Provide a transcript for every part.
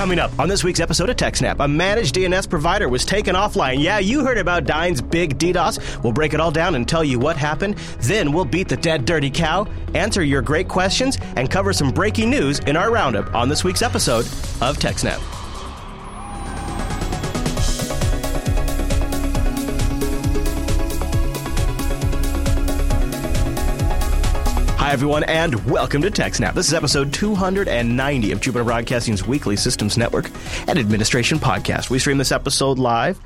Coming up on this week's episode of TechSnap, a managed DNS provider was taken offline. Yeah, you heard about Dyn's big DDoS. We'll break it all down and tell you what happened. Then we'll beat the dead dirty cow, answer your great questions, and cover some breaking news in our roundup on this week's episode of TechSnap. Hi, everyone, and welcome to TechSnap. This is episode 290 of Jupiter Broadcasting's weekly Systems Network and Administration podcast. We stream this episode live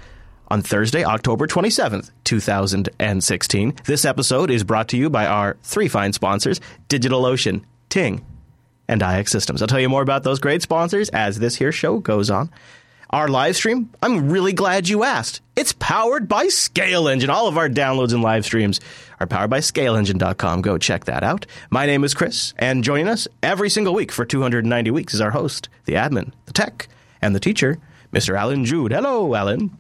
on Thursday, October 27th, 2016. This episode is brought to you by our three fine sponsors DigitalOcean, Ting, and IX Systems. I'll tell you more about those great sponsors as this here show goes on. Our live stream, I'm really glad you asked. It's powered by ScaleEngine. All of our downloads and live streams are powered by ScaleEngine.com. Go check that out. My name is Chris, and joining us every single week for 290 weeks is our host, the admin, the tech, and the teacher, Mr. Allan Jude. Hello, Allan.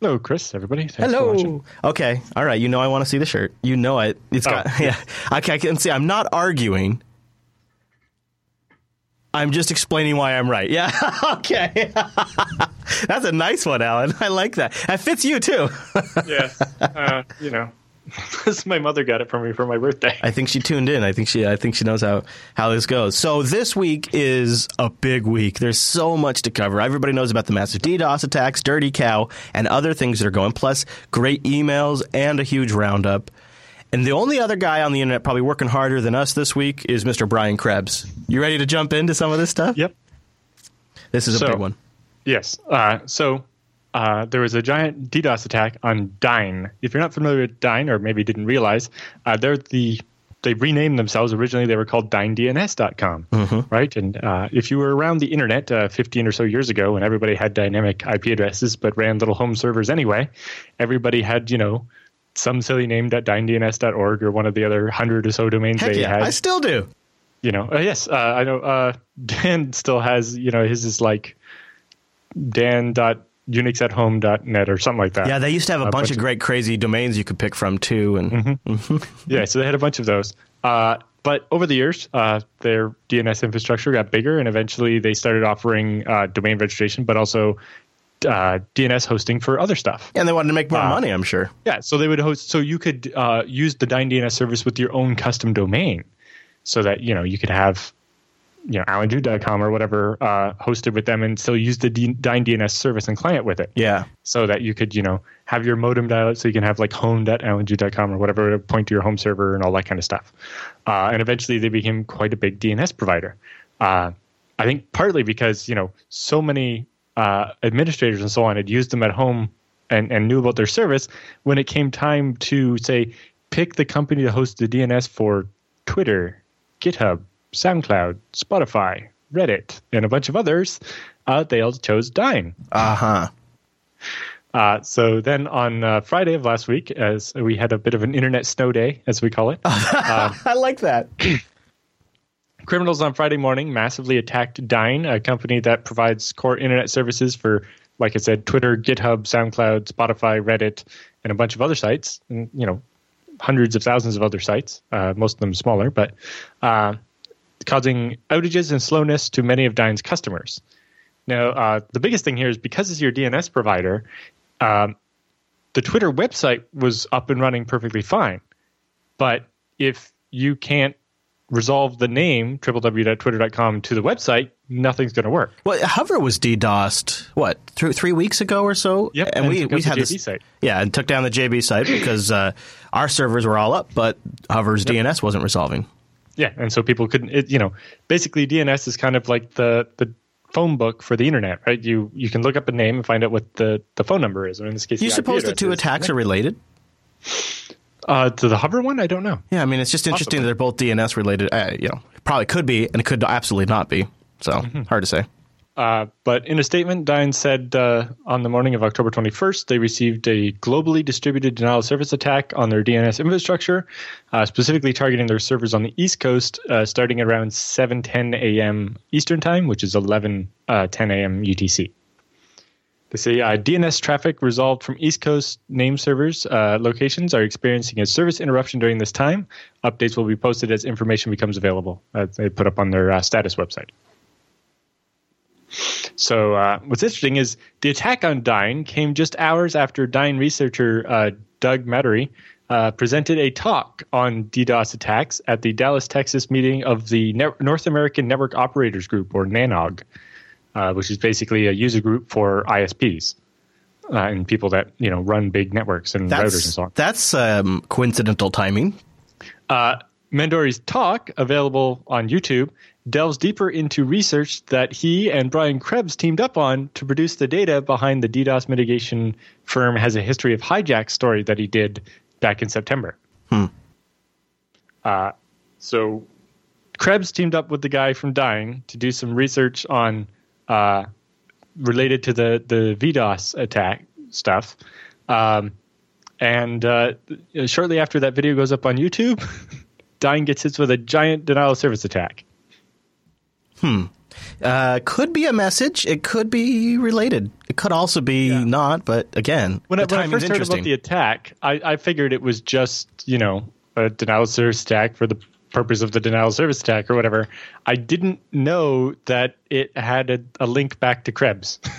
Hello, Chris. Everybody. Thanks Hello. Okay. All right. You know I want to see the shirt. You know it. It's got. Oh. Yeah. Okay. I can see. I'm not arguing. I'm just explaining why I'm right. Yeah. okay. That's a nice one, Allan. I like that. That fits you too. yeah. Uh, you know, my mother got it for me for my birthday. I think she tuned in. I think she. I think she knows how how this goes. So this week is a big week. There's so much to cover. Everybody knows about the massive DDoS attacks, Dirty Cow, and other things that are going. Plus, great emails and a huge roundup. And the only other guy on the internet probably working harder than us this week is Mr. Brian Krebs. You ready to jump into some of this stuff? Yep. This is a so, big one. Yes. Uh, so uh, there was a giant DDoS attack on Dyn. If you're not familiar with Dyn, or maybe didn't realize, uh, they're the they renamed themselves. Originally, they were called DynDNS.com, mm-hmm. right? And uh, if you were around the internet uh, 15 or so years ago, when everybody had dynamic IP addresses but ran little home servers anyway, everybody had you know some silly name DynDNS.org or one of the other hundred or so domains Heck they yeah, had. I still do. You know, uh, yes, uh, I know. Uh, Dan still has, you know, his is like Dan dot Unix at home.net or something like that. Yeah, they used to have a, a bunch, bunch, of great, crazy domains you could pick from too. And mm-hmm. mm-hmm. yeah, so they had a bunch of those. Uh, but over the years, uh, their DNS infrastructure got bigger, and eventually they started offering uh, domain registration, but also uh, DNS hosting for other stuff. And they wanted to make more uh, money, I'm sure. Yeah, so they would host. So you could uh, use the Dyn DNS service with your own custom domain, so that you know you could have you know allanjude.com or whatever uh, hosted with them and still use the D- Dyn DNS service and client with it. Yeah. So that you could you know have your modem dial it so you can have like home.allanjude.com or whatever to point to your home server and all that kind of stuff. Uh, and eventually they became quite a big DNS provider. Uh, I think partly because you know so many uh, administrators and so on had used them at home and, and knew about their service. When it came time to say pick the company to host the DNS for Twitter, GitHub, SoundCloud, Spotify, Reddit, and a bunch of others, uh, they all chose Dyn. Uh-huh. Uh, so then on uh, Friday of last week, as we had a bit of an internet snow day, as we call it. Uh, I like that. criminals on Friday morning massively attacked Dyn, a company that provides core internet services for, like I said, Twitter, GitHub, SoundCloud, Spotify, Reddit, and a bunch of other sites, and you know, hundreds of thousands of other sites, uh, most of them smaller, but uh, causing outages and slowness to many of Dyn's customers. Now, uh, the biggest thing here is because it's your DNS provider, um, the Twitter website was up and running perfectly fine. But if you can't resolve the name www.twitter.com to the website, nothing's going to work. Well, Hover was DDoSed what three, three weeks ago or so. Yep, and, and we we had this site. Yeah, and took down the JB site because uh, our servers were all up, but Hover's yep. DNS wasn't resolving. Yeah, and so people couldn't. It, you know, basically DNS is kind of like the the phone book for the internet, right? You you can look up a name and find out what the, the phone number is, or in this case, you suppose the two is. attacks are related? Uh, to the hover one, I don't know. Yeah, I mean, it's just interesting Possibly. that they're both DNS related. Uh, you know, probably could be, and it could absolutely not be. So mm-hmm. hard to say. Uh, but in a statement, Dyn said uh, on the morning of October 21st, they received a globally distributed denial of service attack on their DNS infrastructure, uh, specifically targeting their servers on the East Coast, uh, starting around 7:10 a.m. Eastern Time, which is 11:10 a.m. UTC. They say uh, DNS traffic resolved from East Coast name servers uh, locations are experiencing a service interruption during this time. Updates will be posted as information becomes available. They put up on their status website. So uh, what's interesting is the attack on Dyn came just hours after Dyn researcher uh, Doug Madory uh, presented a talk on DDoS attacks at the Dallas, Texas meeting of the ne- North American Network Operators Group, or NANOG, uh, which is basically a user group for ISPs uh, and people that you know run big networks and That's, routers and so on. That's um, coincidental timing. Uh, Madory's talk, available on YouTube, delves deeper into research that he and Brian Krebs teamed up on to produce the data behind the DDoS mitigation firm has a history of hijack story that he did back in September. Hmm. Uh, so Krebs teamed up with the guy from Dyn to do some research on uh, related to the the VDOS attack stuff. Um, and uh, shortly after that video goes up on YouTube, Dyn gets hit with a giant denial of service attack. Uh, could be a message. It could be related. It could also be Yeah. not. But again, When, I, when I first heard about the attack, I, I figured it was just you know a denial of service attack for the purpose of the denial of service attack or whatever. I didn't know that it had a, a link back to Krebs.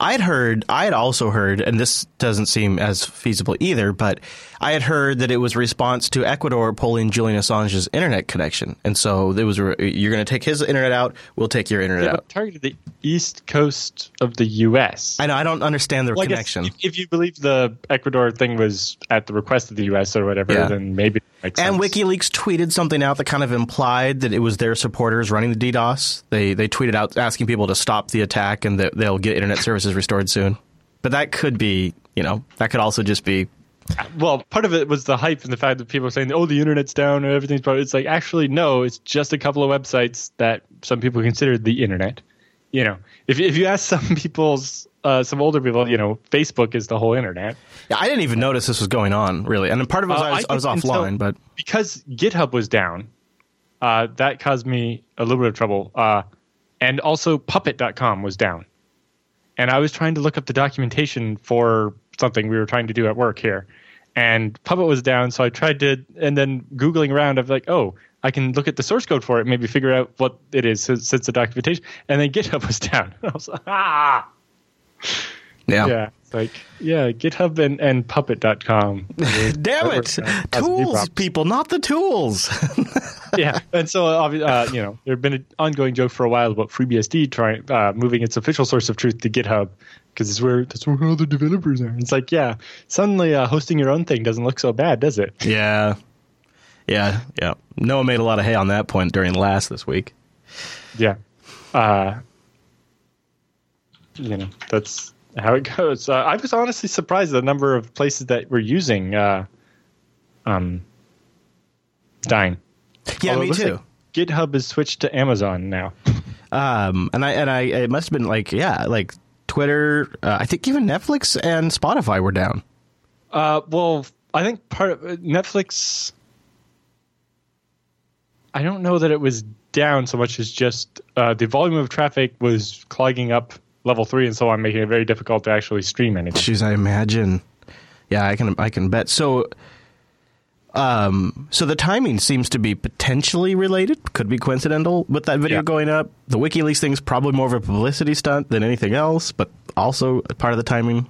I'd heard, I had also heard, and this doesn't seem as feasible either, but I had heard that it was a response to Ecuador pulling Julian Assange's internet connection, and so there was a, you're going to take his internet out, we'll take your internet Yeah, out. targeted the east coast of the U.S. I know I don't understand the Well, connection. if, if you believe the Ecuador thing was at the request of the U.S. or whatever, Yeah. then maybe And sense. WikiLeaks tweeted something out that kind of implied that it was their supporters running the DDoS. They they tweeted out asking people to stop the attack and that they'll get internet services restored soon. But that could be, you know, that could also just be Well, part of it was the hype and the fact that people were saying, "Oh, the internet's down and everything's." But it's like actually, no, it's just a couple of websites that some people consider the internet. You know, if if you ask some people's uh, some older people, you know, Facebook is the whole internet. Yeah, I didn't even notice this was going on really, and then part of it was Uh, I was, I was offline, but because GitHub was down, uh, that caused me a little bit of trouble. Uh, and also Puppet.com was down, and I was trying to look up the documentation for something we were trying to do at work here, and Puppet was down. So I tried to, and then googling around, I'm like, oh. I can look at the source code for it, maybe figure out what it is since, since the documentation, and then GitHub was down. I was like, ah, yeah. yeah, like yeah, GitHub and, and Puppet.com. Damn it, works out. Has a few tools, people, not the tools. Yeah, and so uh, you know, there had been an ongoing joke for a while about FreeBSD trying uh, moving its official source of truth to GitHub because it's where that's where all the developers are. It's like, yeah, suddenly uh, hosting your own thing doesn't look so bad, does it? yeah, yeah, yeah. Noah made a lot of hay on that point during last this week. Yeah, uh, you know, that's how it goes. Uh, I was honestly surprised at the number of places that were using uh, um, Dyn. Yeah, Although me too. like GitHub has switched to Amazon now. Um, and I and I it must have been like yeah, like Twitter. Uh, I think even Netflix and Spotify were down. Uh, well, I think part of Netflix. I don't know that it was down so much as just uh, the volume of traffic was clogging up level three and so on, making it very difficult to actually stream anything. Jeez, I imagine. Yeah, I can I can bet. So, um, so the timing seems to be potentially related. Could be coincidental with that video Yeah. going up. The WikiLeaks thing's probably more of a publicity stunt than anything else, but also part of the timing.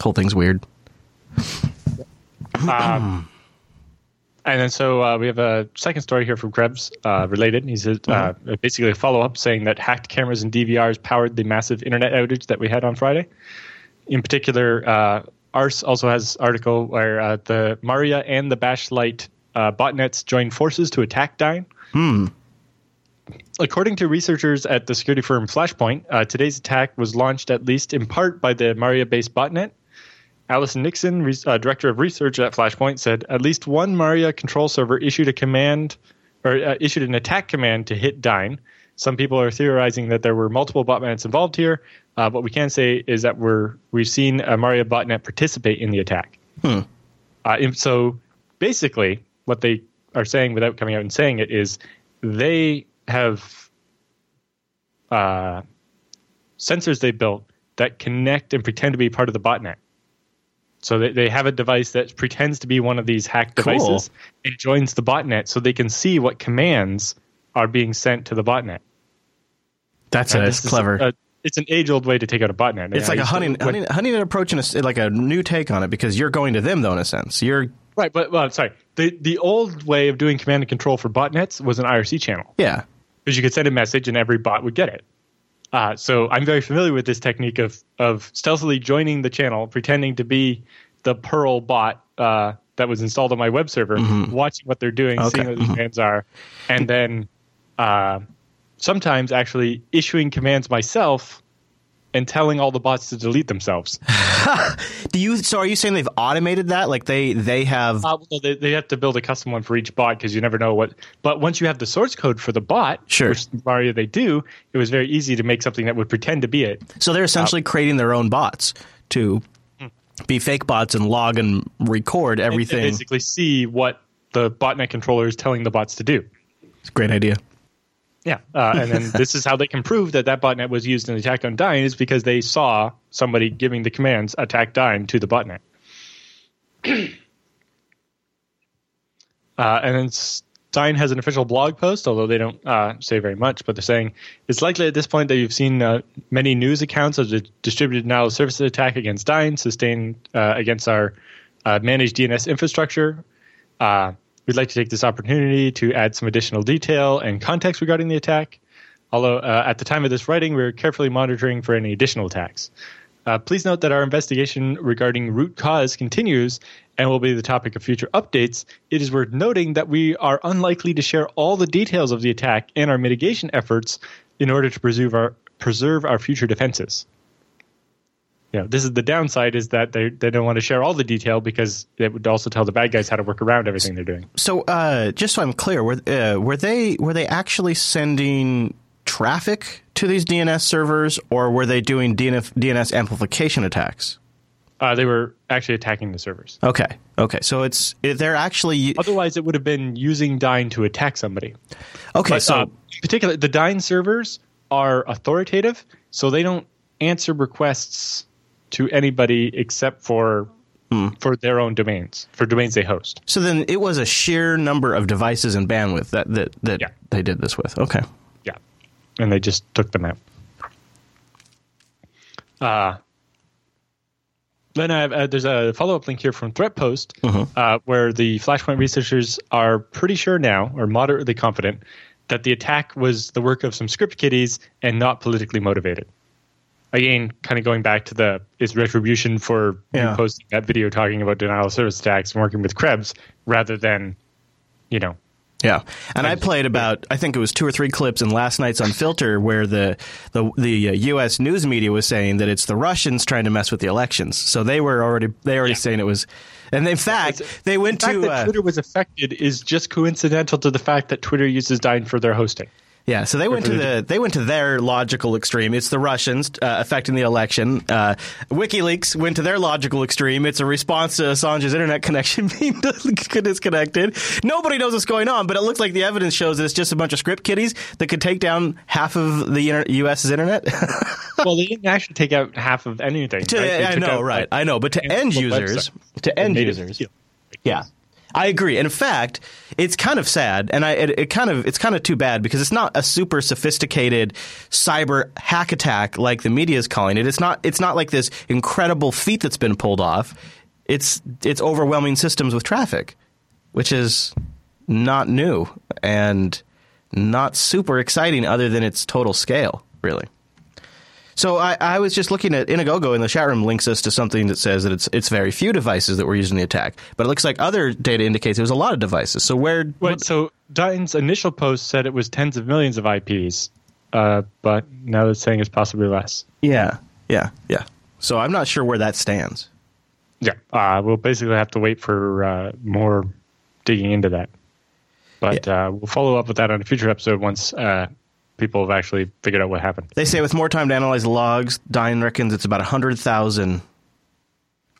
Whole thing's weird. Um, and then so uh, we have a second story here from Krebs uh, related. He says uh, basically a follow up saying that hacked cameras and DVRs powered the massive internet outage that we had on Friday. In particular, uh, Ars also has article where uh, the Mirai and the Bashlite uh, botnets joined forces to attack Dyn. According to researchers at the security firm Flashpoint, uh, today's attack was launched at least in part by the Mirai-based botnet. Allison Nixon, re- uh, director of research at Flashpoint, said at least one Mirai control server issued a command or uh, issued an attack command to hit Dyn. Some people are theorizing that there were multiple botnets involved here. Uh, what we can say is that we're we've seen a Mirai botnet participate in the attack. Uh, and so basically, what they are saying without coming out and saying it is they have uh, sensors they built that connect and pretend to be part of the botnet. So they, they have a device that pretends to be one of these hacked Cool. devices and joins the botnet so they can see what commands are being sent to the botnet. That's And uh, this is, clever. uh, it's an age old way to take out a botnet. It's I like a used to- honey, when- honey, honey approach and a, like a new take on it because you're going to them though in a sense. You're right, but well, sorry. The the old way of doing command and control for botnets was an IRC channel yeah. because you could send a message and every bot would get it. Uh, so I'm very familiar with this technique of of stealthily joining the channel, pretending to be the Perl bot uh, that was installed on my web server, watching what they're doing, Okay. seeing what the commands are, and then uh, sometimes actually issuing commands myself and telling all the bots to delete themselves. Do you? So are you saying they've automated that? Like they they have? Uh, well, they, they have to build a custom one for each bot because you never know what. But once you have the source code for the bot, Sure. which Mirai they do, it was very easy to make something that would pretend to be it. so they're essentially creating their own bots to be fake bots and log and record and everything. basically see what the botnet controller is telling the bots to do. It's a great idea. Yeah, uh, and then this is how they can prove that that botnet was used in attack on Dyn is because they saw somebody giving the commands attack Dyn to the botnet. uh, and then S- Dyn has an official blog post, although they don't uh, say very much, but they're saying it's likely at this point that you've seen uh, many news accounts of the distributed denial of services attack against Dyn sustained uh, against our uh, managed DNS infrastructure. Uh, we'd like to take this opportunity to add some additional detail and context regarding the attack. Although uh, at the time of this writing, we're carefully monitoring for any additional attacks. Uh, please note that our investigation regarding root cause continues and will be the topic of future updates. It is worth noting that we are unlikely to share all the details of the attack and our mitigation efforts in order to preserve our preserve our future defenses. You know, this is the downside is that they they don't want to share all the detail because it would also tell the bad guys how to work around everything they're doing. So uh, just so I'm clear, were uh, were they were they actually sending traffic to these DNS servers, or were they doing DNF, DNS amplification attacks? Uh, they were actually attacking the servers. Okay, okay. So it's they're actually Otherwise, it would have been using Dyn to attack somebody. okay. But, so uh, in particular, the Dyn servers are authoritative, so they don't answer requests to anybody except for Hmm. for their own domains, for domains they host. so then it was a sheer number of devices and bandwidth that that, that Yeah. they did this with. Okay. Yeah, and they just took them out. Uh, then I have, uh, there's a follow up link here from Threatpost uh, where the Flashpoint researchers are pretty sure now, or moderately confident, that the attack was the work of some script kiddies and not politically motivated. Again, kind of going back to the is retribution for Yeah. posting that video talking about denial of service attacks and working with Krebs rather than, you know, Yeah, and I played about I think it was two or three clips in last night's Unfilter where the the the uh, U.S. news media was saying that it's the Russians trying to mess with the elections. So they were already they already saying it was, and in fact they went The fact to that uh, Twitter was affected is just coincidental to the fact that Twitter uses Dyn for their hosting. Yeah. So they went to the they went to their logical extreme. It's the Russians uh, affecting the election. Uh, WikiLeaks went to their logical extreme. It's a response to Assange's internet connection being disconnected. Nobody knows what's going on, but it looks like the evidence shows that it's just a bunch of script kiddies that could take down half of the inter- U.S.'s internet. well, they didn't actually take out half of anything. To- right? I know, right? I know, but to end users, to end and made it users, yeah, I agree. In fact, it's kind of sad, and I it, it kind of it's kind of too bad because it's not a super sophisticated cyber hack attack like the media is calling it. It's not it's not like this incredible feat that's been pulled off. It's it's overwhelming systems with traffic, which is not new and not super exciting other than its total scale, really. So I, I was just looking at Inagogo in the chat room links us to something that says that it's it's very few devices that were used in the attack, but it looks like other data indicates there was a lot of devices. So where? Wait, so Dyn's initial post said it was tens of millions of IPs, uh, but now it's saying it's possibly less. Yeah, yeah, yeah. So I'm not sure where that stands. Yeah, uh, we'll basically have to wait for uh, more digging into that. But uh, we'll follow up with that on a future episode once uh, people have actually figured out what happened. They say with more time to analyze logs, Dyn reckons it's about hundred thousand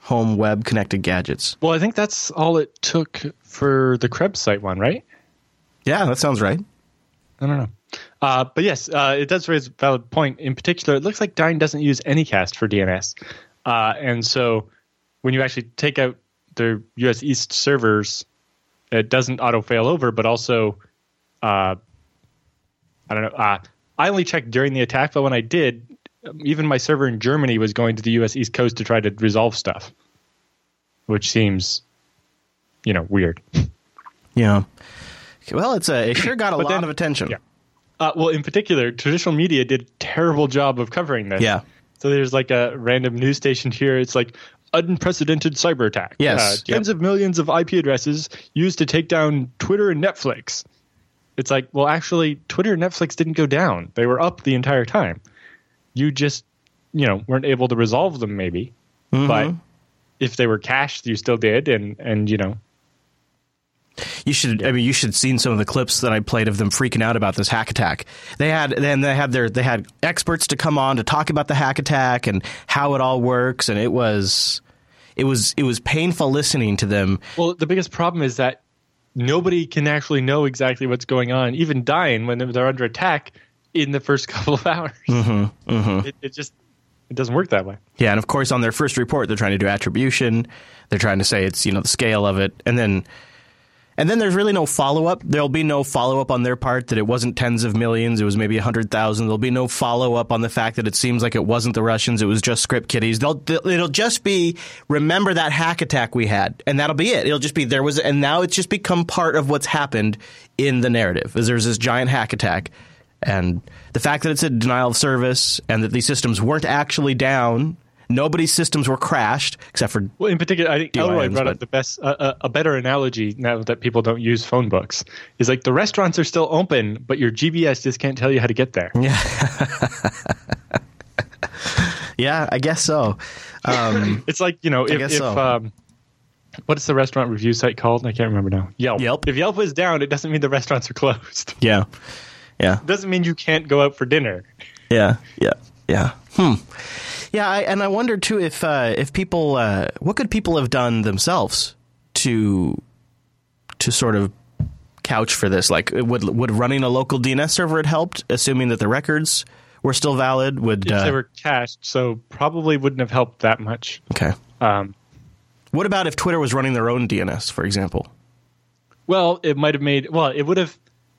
home web connected gadgets. Well, I think that's all it took for the Krebs site one, right? Yeah, that sounds right. I don't know. Uh, but yes, uh, it does raise a valid point. In particular, it looks like Dyn doesn't use Anycast for DNS. Uh, and so when you actually take out their US East servers, it doesn't auto fail over, but also, uh, I don't know. Uh, I only checked during the attack, but when I did, even my server in Germany was going to the U.S. East Coast to try to resolve stuff, which seems, you know, weird. Yeah. Well, it's a it sure got a lot then- of attention. yeah. Uh, well, in particular, traditional media did a terrible job of covering this. Yeah. So there's like a random news station here. It's like unprecedented cyber attack. Yes. Uh, tens of millions of IP addresses used to take down Twitter and Netflix. It's like, well, actually, Twitter and Netflix didn't go down. They were up the entire time. You just, you know, weren't able to resolve them, maybe. Mm-hmm. But if they were cached, you still did. And, and you know, You should. I mean, you should have seen some of the clips that I played of them freaking out about this hack attack. They had then they had their they had experts to come on to talk about the hack attack and how it all works, and it was it was it was painful listening to them. Well, the biggest problem is that nobody can actually know exactly what's going on, even Dyn when they're under attack in the first couple of hours. Mm-hmm, It, it just it doesn't work that way. Yeah, and of course on their first report they're trying to do attribution. They're trying to say it's you know the scale of it, and then and then there's really no follow up. There'll be no follow up on their part that it wasn't tens of millions. It was maybe a hundred thousand. There'll be no follow up on the fact that it seems like it wasn't the Russians. It was just script kiddies. They'll- it'll just be remember that hack attack we had, and that'll be it. It'll just be there was, and now it's just become part of what's happened in the narrative. Is there's this giant hack attack, and the fact that it's a denial of service, and that these systems weren't actually down. Nobody's systems were crashed except for Well, in particular, I think Elroy brought but- up the best, uh, uh, a better analogy now that people don't use phone books is like the restaurants are still open, but your GPS just can't tell you how to get there. yeah, yeah, I guess so. Um, It's like you know, if, if so. um, what is the restaurant review site called? I can't remember now. Yelp. Yelp. If Yelp is down, it doesn't mean the restaurants are closed. yeah, yeah. It doesn't mean you can't go out for dinner. Yeah, yeah, yeah. Hmm. Yeah, I, and I wonder too if uh, if people uh, what could people have done themselves to to sort of couch for this? Like, would would running a local DNS server have helped, assuming that the records were still valid? Would If uh, they were cached, so probably wouldn't have helped that much. okay? Um, What about if Twitter was running their own DNS, for example? well, it might have made. Well, it would have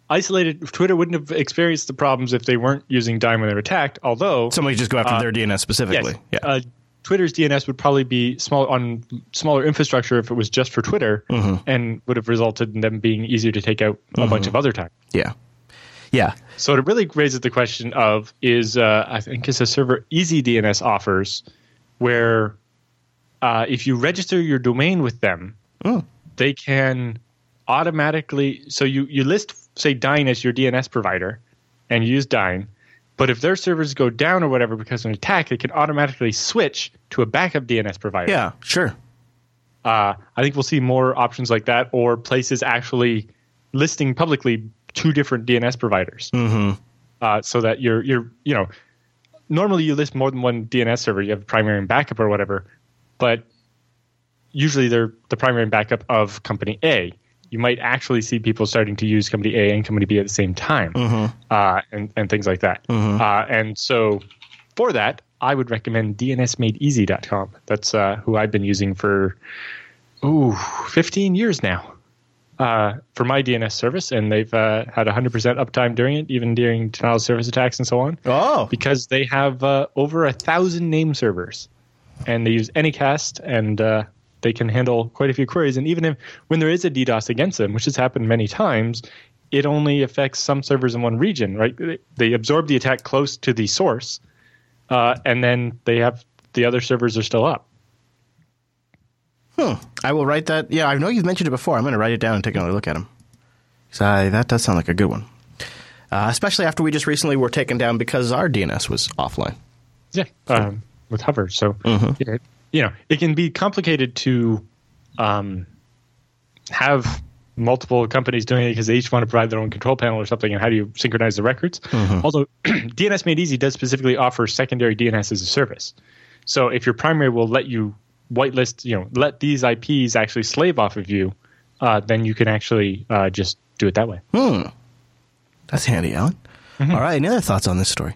isolated. Twitter wouldn't have experienced the problems if they weren't using Dyn when they were attacked. Although Somebody just go after their DNS specifically. Uh, Yes. Uh, Twitter's DNS would probably be small on smaller infrastructure if it was just for Twitter, Mm-hmm. and would have resulted in them being easier to take out a bunch of other time. yeah, yeah, So it really raises the question of is uh, I think it's a server Easy DNS offers where uh, if you register your domain with them, Oh. they can automatically. So you you list say Dyn as your DNS provider, and use Dyn. But if their servers go down or whatever because of an attack, it can automatically switch to a backup DNS provider. yeah. Sure. Uh, I think we'll see more options like that, or places actually listing publicly two different DNS providers, mm-hmm. uh, so that you're you're you know normally you list more than one DNS server. You have primary and backup or whatever, but usually they're the primary and backup of company A. You might actually see people starting to use company A and company B at the same time, uh, and and things like that. Uh, and so for that, I would recommend DNSMadeEasy.com. That's uh, who I've been using for ooh, 15 years now uh, for my DNS service, and they've uh, had 100% uptime during it, even during denial of service attacks and so on, Oh, because they have uh, over a thousand name servers, and they use Anycast, and uh, they can handle quite a few queries. And even if when there is a DDoS against them, which has happened many times, it only affects some servers in one region, right? They- absorb the attack close to the source, uh, and then they have the other servers are still up. Hmm. I will write that. Yeah, I know you've mentioned it before. I'm going to write it down and take another look at them. So that does sound like a good one. Uh, especially after we just recently were taken down because our DNS was offline. Yeah, um, with Hover. So Mm-hmm. it- you know, it can be complicated to um, have multiple companies doing it because they each want to provide their own control panel or something. And how do you synchronize the records? Mm-hmm. Although DNS Made Easy does specifically offer secondary DNS as a service. So if your primary will let you whitelist, you know, let these IPs actually slave off of you, uh, then you can actually uh, just do it that way. Hmm. That's handy, Allan. Mm-hmm. All right. Any other thoughts on this story?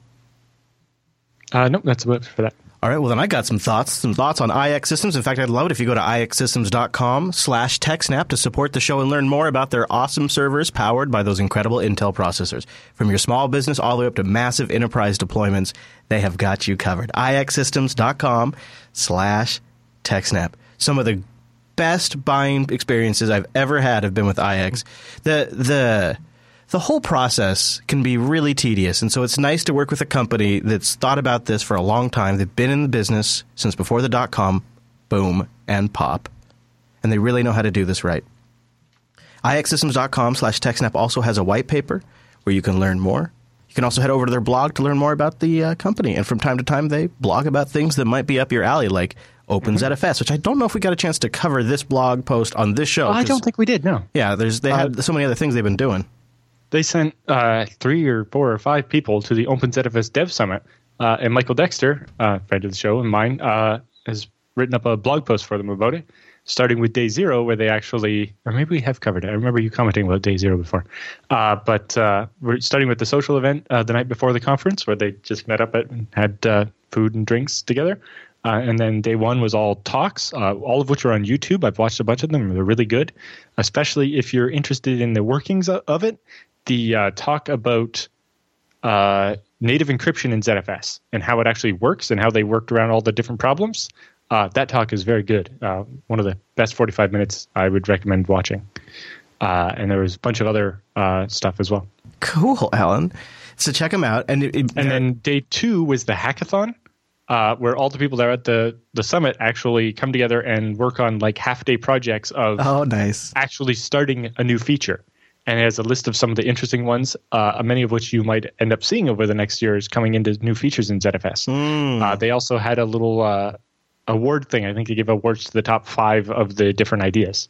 Uh, nope, that's about it for that. All right, well then I got some thoughts, some thoughts on IX Systems. In fact, I'd love it if you go to ixsystems.com slash TechSnap to support the show and learn more about their awesome servers powered by those incredible Intel processors. From your small business all the way up to massive enterprise deployments, they have got you covered. ixsystems.com slash TechSnap. Some of the best buying experiences I've ever had have been with IX. The, the, the whole process can be really tedious. And so it's nice to work with a company that's thought about this for a long time. They've been in the business since before the dot com boom and pop. And they really know how to do this right. ixsystems.com slash TechSnap also has a white paper where you can learn more. You can also head over to their blog to learn more about the uh, company. And from time to time, they blog about things that might be up your alley, like OpenZFS, mm-hmm. which I don't know if we got a chance to cover this blog post on this show. I don't think we did, no. Yeah, there's they uh, had so many other things they've been doing they sent uh, three or four or five people to the OpenZFS Dev Summit, uh, and Michael Dexter, uh, friend of the show and mine, uh, has written up a blog post for them about it, starting with day zero, where they actually, or maybe we have covered it. I remember you commenting about day zero before, uh, but uh, we're starting with the social event the night before the conference, where they just met up at, and had food and drinks together. Uh, and then day one was all talks, uh, all of which are on YouTube. I've watched a bunch of them; they're really good, especially if you're interested in the workings of it the uh, talk about uh, native encryption in ZFS and how it actually works and how they worked around all the different problems. Uh, that talk is very good. Uh, one of the best 45 minutes I would recommend watching. Uh, and there was a bunch of other uh, stuff as well. Cool, Allan. So check them out. And it, it, and then day two was the hackathon. Uh, where all the people that are at the, the summit actually come together and work on like half day projects of oh nice actually starting a new feature and it has a list of some of the interesting ones, uh, many of which you might end up seeing over the next years coming into new features in ZFS. Mm. Uh, they also had a little uh, award thing. I think they give awards to the top five of the different ideas.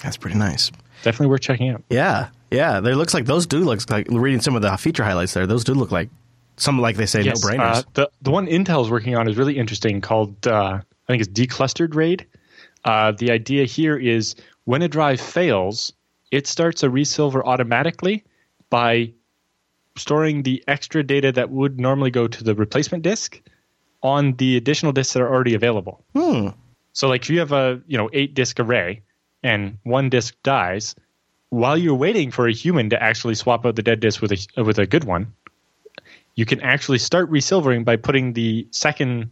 That's pretty nice. Definitely worth checking out. Yeah, yeah. There looks like those do look like reading some of the feature highlights there. Those do look like some like they say yes, no brainers. Uh, the the one Intel's working on is really interesting. Called uh, I think it's declustered RAID. Uh, the idea here is when a drive fails it starts a resilver automatically by storing the extra data that would normally go to the replacement disk on the additional disks that are already available. Hmm. So like if you have a, you know, 8 disk array and one disk dies, while you're waiting for a human to actually swap out the dead disk with a with a good one, you can actually start resilvering by putting the second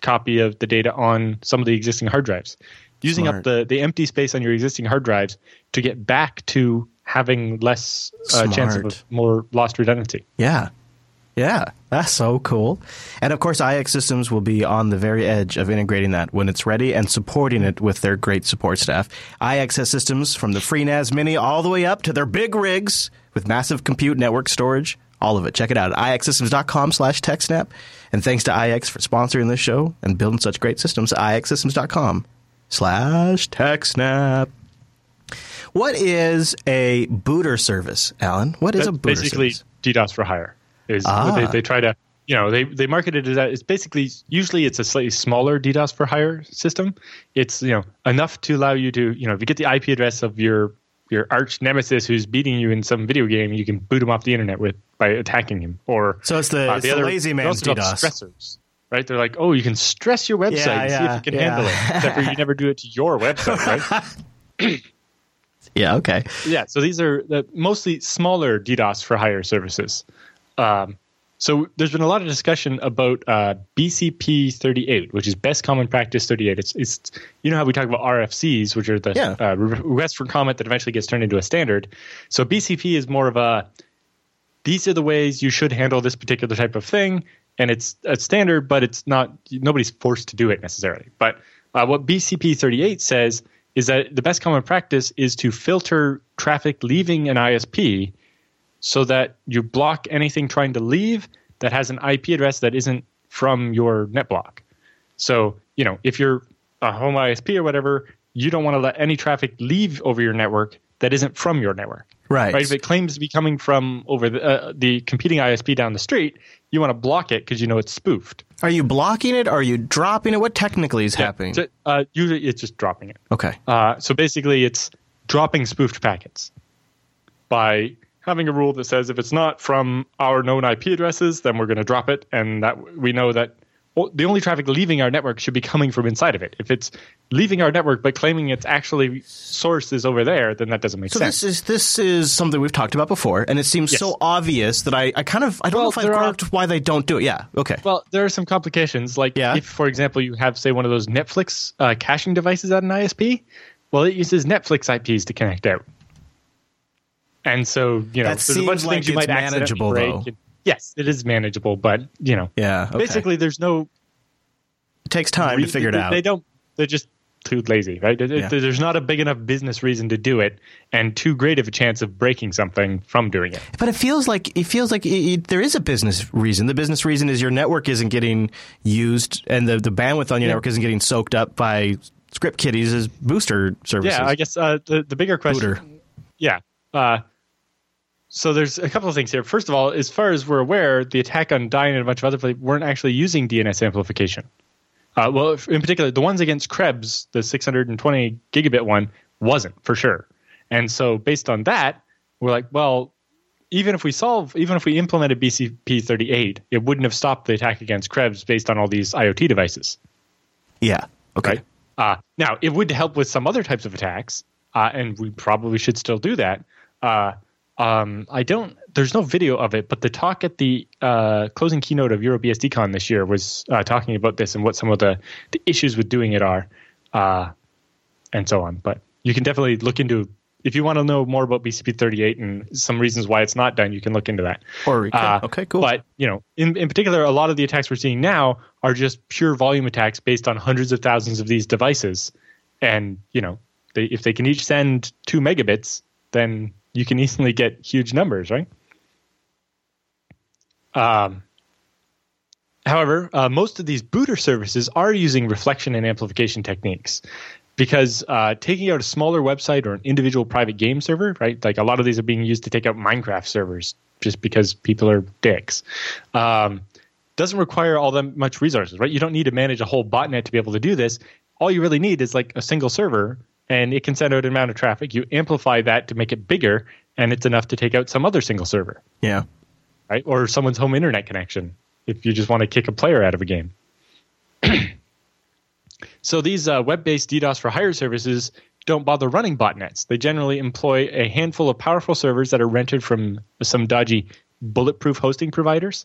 copy of the data on some of the existing hard drives using Smart. up the, the empty space on your existing hard drives to get back to having less uh, chance of more lost redundancy. Yeah. Yeah, that's so cool. And of course, IX Systems will be on the very edge of integrating that when it's ready and supporting it with their great support staff. IX has systems from the FreeNAS Mini all the way up to their big rigs with massive compute network storage. All of it. Check it out at ixsystems.com slash TechSnap. And thanks to IX for sponsoring this show and building such great systems. ixsystems.com slash TechSnap. What is a booter service, Allan? What is That's a booter basically service? DDoS for hire. Is ah. they, they try to you know they they market it as that it's basically usually it's a slightly smaller DDoS for hire system. It's you know enough to allow you to you know if you get the IP address of your your arch nemesis who's beating you in some video game, you can boot him off the internet with by attacking him. Or so it's the, uh, it's the, the other, lazy man's DDoS. Stressors right? They're like, oh, you can stress your website yeah, and yeah, see if you can yeah. handle it. Except for you never do it to your website, right? yeah. Okay. Yeah. So these are the mostly smaller DDoS for hire services. Um, so there's been a lot of discussion about uh, BCP 38, which is Best Common Practice 38. It's, it's you know how we talk about RFCs, which are the yeah. uh, request for comment that eventually gets turned into a standard. So BCP is more of a these are the ways you should handle this particular type of thing and it's a standard, but it's not nobody's forced to do it necessarily. But uh, what BCP 38 says is that the best common practice is to filter traffic leaving an ISP so that you block anything trying to leave that has an IP address that isn't from your net block. So, you know, if you're a home ISP or whatever, you don't want to let any traffic leave over your network that isn't from your network. Right. Right. If it claims to be coming from over the, uh, the competing ISP down the street, you want to block it because you know it's spoofed. Are you blocking it? Or are you dropping it? What technically is yeah, happening? uh, usually, it's just dropping it. Okay. Uh, so basically, it's dropping spoofed packets by having a rule that says if it's not from our known IP addresses, then we're going to drop it, and that we know that the only traffic leaving our network should be coming from inside of it. If it's leaving our network but claiming its actually source is over there, then that doesn't make So sense. So this is this is something we've talked about before, and it seems Yes. so obvious that I, I kind of I don't know if I've are- why they don't do it. Yeah, okay. Well, there are some complications. Like Yeah. if, for example, you have, say, one of those Netflix uh, caching devices at an ISP, well, it uses Netflix IPs to connect out. And so, you know, That there's a bunch of like things you it's might manageable, though. And- yes, it is manageable, but you know, yeah, okay. basically, there's no it takes time to figure it out. They don't. They're just too lazy, right? Yeah. There's not a big enough business reason to do it, and too great of a chance of breaking something from doing it. But it feels like it feels like it, it- there is a business reason. The business reason is your network isn't getting used, and the, the bandwidth on your Yeah. network isn't getting soaked up by script kiddies as booster services. Yeah, I guess uh, the the bigger question. Booter. Yeah. Uh, so there's a couple of things here. First of all, as far as we're aware, the attack on Dyn and a bunch of other places weren't actually using DNS amplification. Uh, well, in particular, the ones against Krebs, the 620 gigabit one, wasn't for sure. And so, based on that, we're like, well, even if we solve, even if we implemented BCP 38, it wouldn't have stopped the attack against Krebs based on all these IoT devices yeah. Okay. right? Uh, now, it would help with some other types of attacks, uh, and we probably should still do that. Um, I don't. There's no video of it, but the talk at the uh, closing keynote of EuroBSDCon this year was uh, talking about this and what some of the, the issues with doing it are, uh, and so on. But you can definitely look into if you want to know more about BCP38 and some reasons why it's not done. You can look into that. Or Uh, okay, cool. But you know, in, in particular, a lot of the attacks we're seeing now are just pure volume attacks based on hundreds of thousands of these devices, and you know, they, if they can each send two megabits, then you can easily get huge numbers, right? Um, however, uh, most of these booter services are using reflection and amplification techniques because uh, taking out a smaller website or an individual private game server, right? Like a lot of these are being used to take out Minecraft servers just because people are dicks. Um, doesn't require all that much resources, right? You don't need to manage a whole botnet to be able to do this. All you really need is like a single server, and it can send out an amount of traffic. You amplify that to make it bigger, and it's enough to take out some other single server, yeah. right? Or someone's home internet connection if you just want to kick a player out of a game. So these uh, web-based DDoS for hire services don't bother running botnets. They generally employ a handful of powerful servers that are rented from some dodgy bulletproof hosting providers.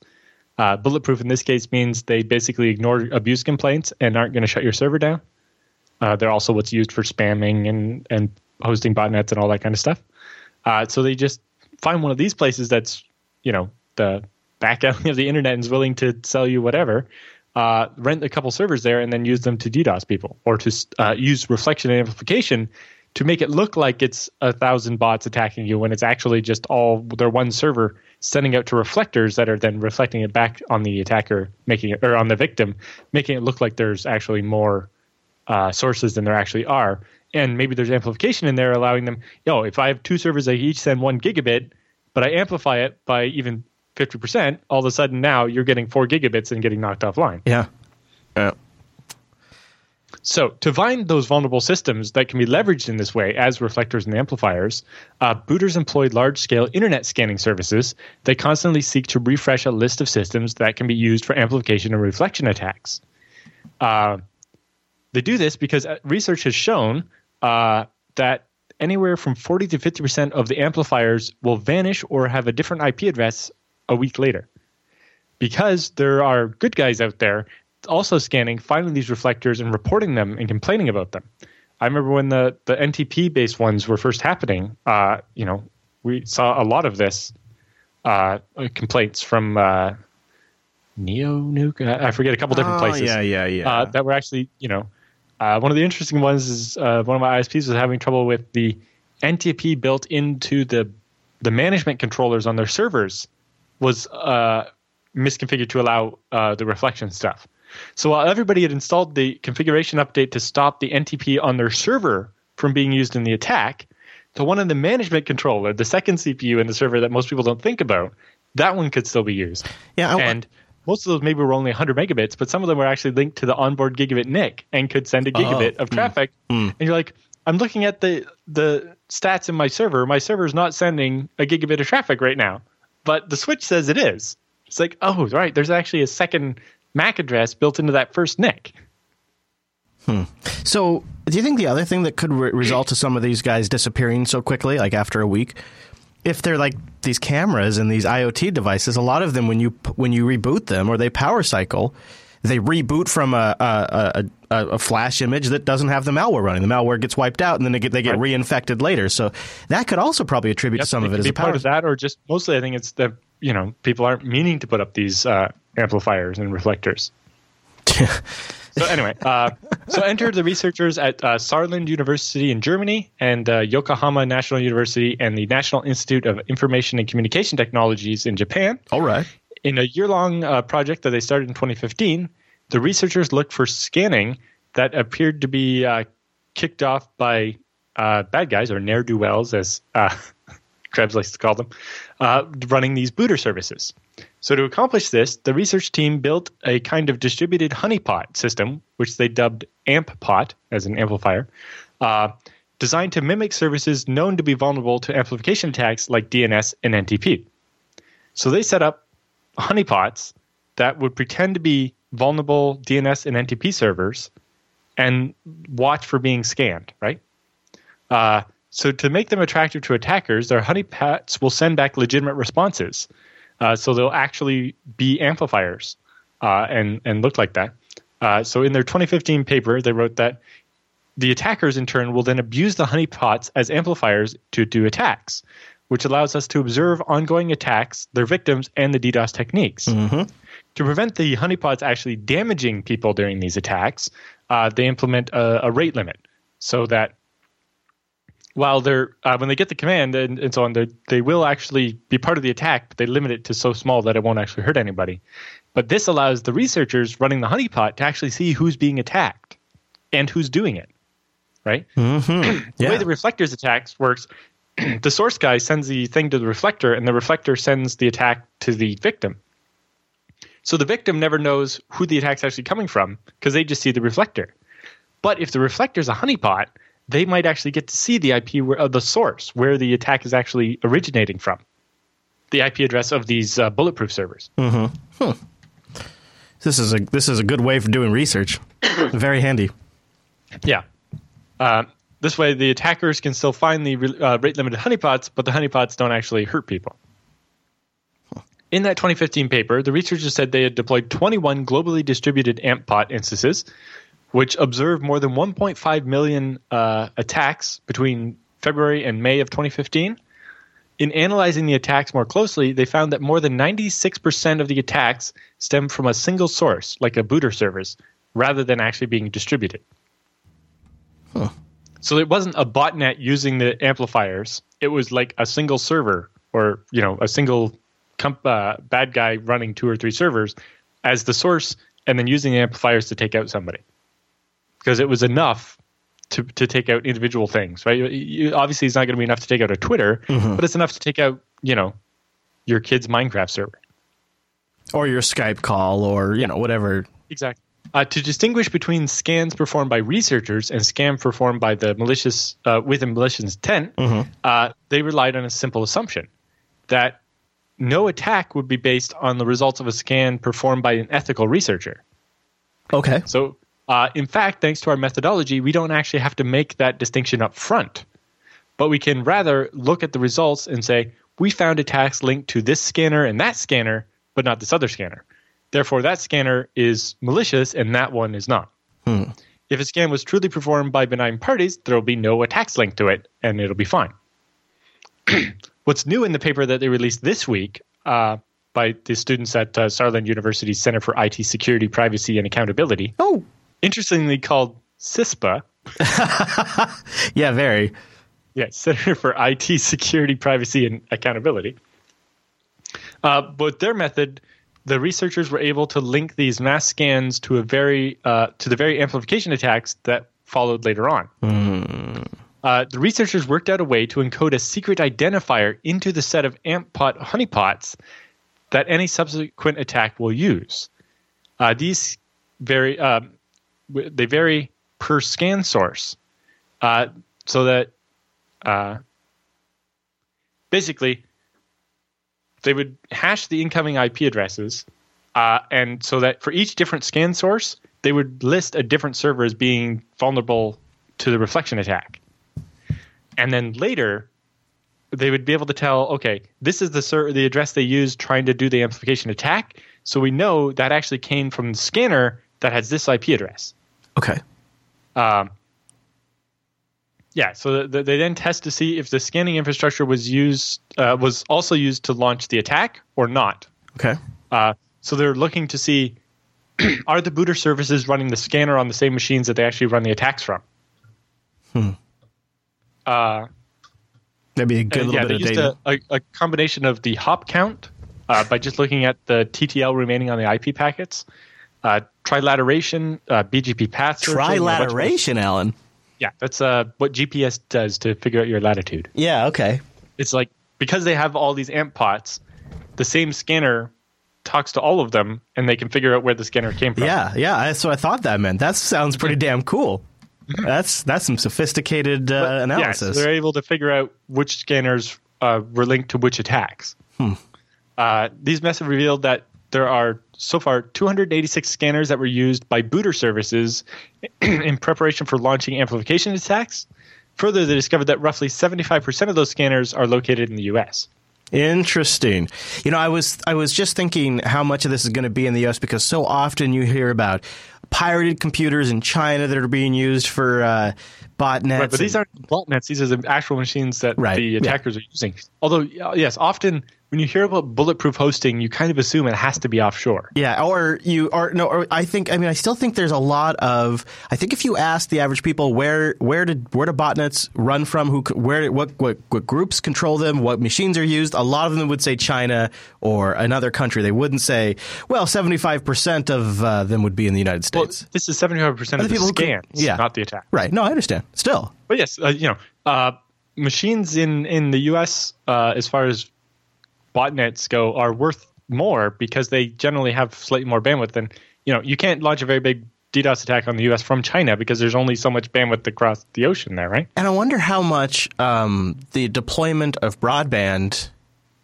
Uh, bulletproof in this case means they basically ignore abuse complaints and aren't going to shut your server down. Uh, they're also what's used for spamming and, and hosting botnets and all that kind of stuff. Uh, so they just find one of these places that's, you know, the back alley of the internet and is willing to sell you whatever uh, rent a couple servers there and then use them to DDoS people or to uh, use reflection and amplification to make it look like it's a thousand bots attacking you when it's actually just all their one server sending out to reflectors that are then reflecting it back on the attacker, making it or on the victim, making it look like there's actually more uh, sources than there actually are. And maybe there's amplification in there allowing them, yo, if I have two servers that each send one gigabit, but I amplify it by even 50%, all of a sudden now you're getting four gigabits and getting knocked offline. Yeah. Yeah. So, to find those vulnerable systems that can be leveraged in this way as reflectors and amplifiers, uh, booters employ large scale internet scanning services that constantly seek to refresh a list of systems that can be used for amplification and reflection attacks. Uh, they do this because uh, research has shown uh, that anywhere from 40 to 50% of the amplifiers will vanish or have a different IP address a week later. Because there are good guys out there also scanning, finding these reflectors and reporting them and complaining about them. I remember when the, the NTP based ones were first happening, uh, you know, we saw a lot of this uh, complaints from uh, Neo Nuke. I I forget a couple different Oh, places Yeah, yeah, yeah. uh, that were actually, you know, uh, one of the interesting ones is uh, one of my ISPs was having trouble with the NTP built into the the management controllers on their servers was uh, misconfigured to allow uh, the reflection stuff. So while everybody had installed the configuration update to stop the NTP on their server from being used in the attack, the one in the management controller, the second CPU in the server that most people don't think about, that one could still be used yeah. I, and most of those maybe were only 100 megabits, but some of them were actually linked to the onboard gigabit NIC and could send a gigabit oh, of hmm. traffic. Hmm. And you're like, I'm looking at the the stats in my server. My server's not sending a gigabit of traffic right now, but the switch says it is. It's like, oh, right. There's actually a second MAC address built into that first NIC. Hmm. So, do you think the other thing that could re- result to some of these guys disappearing so quickly, like after a week, if they're like these cameras and these IoT devices, a lot of them when you when you reboot them or they power cycle, they reboot from a a, a, a flash image that doesn't have the malware running. The malware gets wiped out, and then they get they get Right. reinfected later. So that could also probably attribute to some it of it as be a part power. of that, or just mostly, I think it's that you know people aren't meaning to put up these uh, amplifiers and reflectors. So anyway, uh, so enter the researchers at uh, Saarland University in Germany and uh, Yokohama National University and the National Institute of Information and Communication Technologies in Japan. All right. In a year-long uh, project that they started in 2015, the researchers looked for scanning that appeared to be uh, kicked off by uh, bad guys or ne'er do wells, as uh, Krebs likes to call them, uh, running these booter services. So, to accomplish this, the research team built a kind of distributed honeypot system, which they dubbed AmpPot as an amplifier, uh, designed to mimic services known to be vulnerable to amplification attacks like DNS and NTP. So, they set up honeypots that would pretend to be vulnerable DNS and NTP servers and watch for being scanned, right? Uh, so to make them attractive to attackers, their honeypots will send back legitimate responses. Uh, so they'll actually be amplifiers uh, and and look like that. Uh, so in their 2015 paper, they wrote that the attackers in turn will then abuse the honeypots as amplifiers to do attacks, which allows us to observe ongoing attacks, their victims, and the DDoS techniques. To prevent the honeypots actually damaging people during these attacks, uh, they implement a, a rate limit so that while they're uh, when they get the command and, and so on, they they will actually be part of the attack, but they limit it to so small that it won't actually hurt anybody. But this allows the researchers running the honeypot to actually see who's being attacked and who's doing it. Right? The Yeah. way the reflectors attacks works, the source guy sends the thing to the reflector, and the reflector sends the attack to the victim. So the victim never knows who the attack's actually coming from because they just see the reflector. But if the reflector's a honeypot, they might actually get to see the IP where, of the source where the attack is actually originating from. The IP address of these uh, bulletproof servers. This is a this is a good way for doing research. Very handy. Yeah. Uh, this way, the attackers can still find the uh, rate limited honeypots, but the honeypots don't actually hurt people. In that 2015 paper, the researchers said they had deployed 21 globally distributed AmpPot instances, which observed more than 1.5 million uh, attacks between February and May of 2015. In analyzing the attacks more closely, they found that more than 96% of the attacks stem from a single source, like a booter service, rather than actually being distributed. So it wasn't a botnet using the amplifiers. It was like a single server or, you know, a single comp- uh, bad guy running two or three servers as the source and then using the amplifiers to take out somebody. Because it was enough to, to take out individual things, right? You- you- obviously, it's not going to be enough to take out a Twitter, but it's enough to take out, you know, your kid's Minecraft server. Or your Skype call or, you know, whatever. Exactly. Uh, to distinguish between scans performed by researchers and scams performed by the malicious uh, with a malicious intent, uh, they relied on a simple assumption that no attack would be based on the results of a scan performed by an ethical researcher. Okay. So, uh, in fact, thanks to our methodology, we don't actually have to make that distinction up front, but we can rather look at the results and say we found attacks linked to this scanner and that scanner, but not this other scanner. Therefore, that scanner is malicious and that one is not. If a scan was truly performed by benign parties, there will be no attacks linked to it, and it'll be fine. What's new in the paper that they released this week uh, by the students at uh, Saarland University's Center for IT Security, Privacy, and Accountability, Oh, interestingly called CISPA, yeah, very. yeah, Center for IT Security, Privacy, and Accountability. Uh, but their method, the researchers were able to link these mass scans to a very uh, to the very amplification attacks that followed later on. Uh, the researchers worked out a way to encode a secret identifier into the set of AmpPot honeypots that any subsequent attack will use. Uh, these vary um, they vary per scan source, uh, so that uh, basically they would hash the incoming IP addresses Uh, and so that for each different scan source, they would list a different server as being vulnerable to the reflection attack. And then later, they would be able to tell, okay, this is the ser- the address they used trying to do the amplification attack. So we know that actually came from the scanner that has this IP address. Okay. Um, yeah, so the, they then test to see if the scanning infrastructure was used uh, was also used to launch the attack or not. Okay. Uh, so they're looking to see are the booter services running the scanner on the same machines that they actually run the attacks from. Hmm. Uh, That'd be a good little yeah, bit of data. a, a, a combination of the hop count uh, by just looking at the TTL remaining on the IP packets, uh, trilateration, uh, BGP path searching, a bunch of- Trilateration, Allan. Yeah, that's uh, what GPS does to figure out your latitude. Yeah. Okay. It's like because they have all these amp pots, the same scanner talks to all of them, and they can figure out where the scanner came from. Yeah. Yeah. That's what I thought that meant. That sounds pretty damn cool. That's that's some sophisticated uh, Yeah, so analysis. they're able to figure out which scanners uh, were linked to which attacks. Hmm. Uh, these methods revealed that there are so far 286 scanners that were used by booter services in preparation for launching amplification attacks. Further, they discovered that roughly 75% of those scanners are located in the U.S. Interesting. You know, I was I was just thinking how much of this is going to be in the U.S. because so often you hear about pirated computers in China that are being used for uh, botnets. Right, but these and- aren't botnets; these are the actual machines that Right, the yeah. attackers are using. Although, yes, often when you hear about bulletproof hosting, you kind of assume it has to be offshore. Yeah, or you are no, or I think I mean I still think there's a lot of I think if you ask the average people where where did where do botnets run from, who where what what what groups control them, what machines are used, a lot of them would say China or another country. They wouldn't say well 75% of uh, them would be in the United Well, States. this is seventy-five percent of the who scans, can- yeah. not the attack. right. No, I understand. Still. But yes, uh, you know, uh, machines in in the U.S. Uh, as far as botnets go are worth more because they generally have slightly more bandwidth. than you know, you can't launch a very big DDoS attack on the U.S. from China because there's only so much bandwidth across the ocean there, right? And I wonder how much um, the deployment of broadband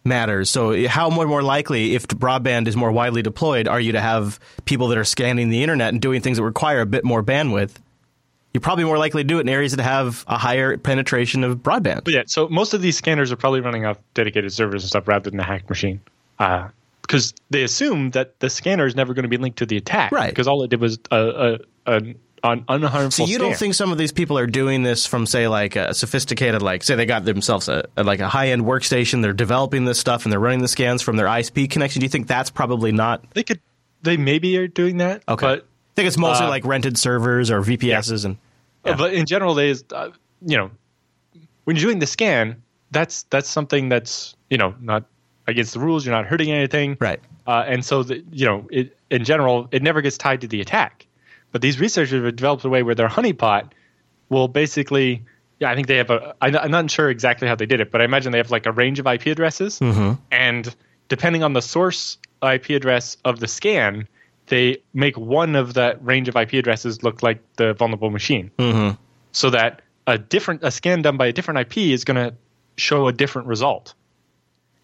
matters. So, how more more likely, if broadband is more widely deployed, are you to have people that are scanning the internet and doing things that require a bit more bandwidth? You're probably more likely to do it in areas that have a higher penetration of broadband. But yeah, so most of these scanners are probably running off dedicated servers and stuff rather than a hacked machine. Uh, because they assume that the scanner is never going to be linked to the attack, Right. Because all it did was a, a, a, an unharmful. So you don't think some of these people are doing this from, say, like a sophisticated, like, say they got themselves a, a like a high end workstation, they're developing this stuff and they're running the scans from their ISP connection? Do you think that's probably not they could? They maybe are doing that. Okay. but think it's mostly Uh, like rented servers or VPSs and Uh, But in general, they, is, uh, you know, when you're doing the scan, that's that's something that's you know not against the rules. You're not hurting anything, right. Uh, and so the, you know, it, in general, it never gets tied to the attack. But these researchers have developed a way where their honeypot will basically, yeah, I think they have a. I'm not sure exactly how they did it, but I imagine they have like a range of IP addresses, and depending on the source IP address of the scan, they make one of that range of IP addresses look like the vulnerable machine, mm-hmm. so that a different a scan done by a different IP is going to show a different result,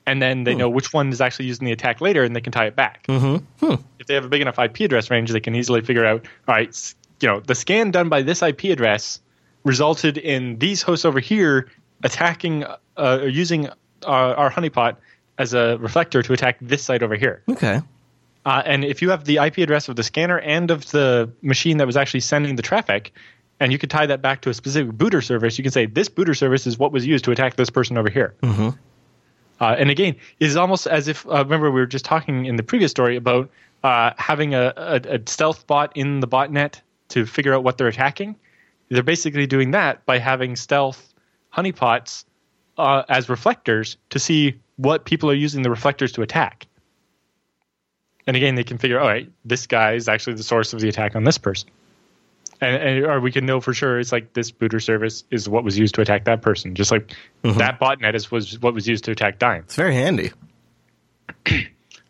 and then they know which one is actually used in the attack later, and they can tie it back. Mm-hmm. If they have a big enough IP address range, they can easily figure out, all right, you know, the scan done by this IP address resulted in these hosts over here attacking uh, or using our, our honeypot as a reflector to attack this site over here. Okay. Uh, and if you have the IP address of the scanner and of the machine that was actually sending the traffic, and you could tie that back to a specific booter service, you can say this booter service is what was used to attack this person over here. Mm-hmm. Uh, and again, it is almost as if uh, remember we were just talking in the previous story about uh, having a, a, a stealth bot in the botnet to figure out what they're attacking. They're basically doing that by having stealth honeypots uh, as reflectors to see what people are using the reflectors to attack. And again, they can figure, all right, this guy is actually the source of the attack on this person. And, and or we can know for sure it's like this booter service is what was used to attack that person, just like that botnet is was what was used to attack Dyn. It's very handy.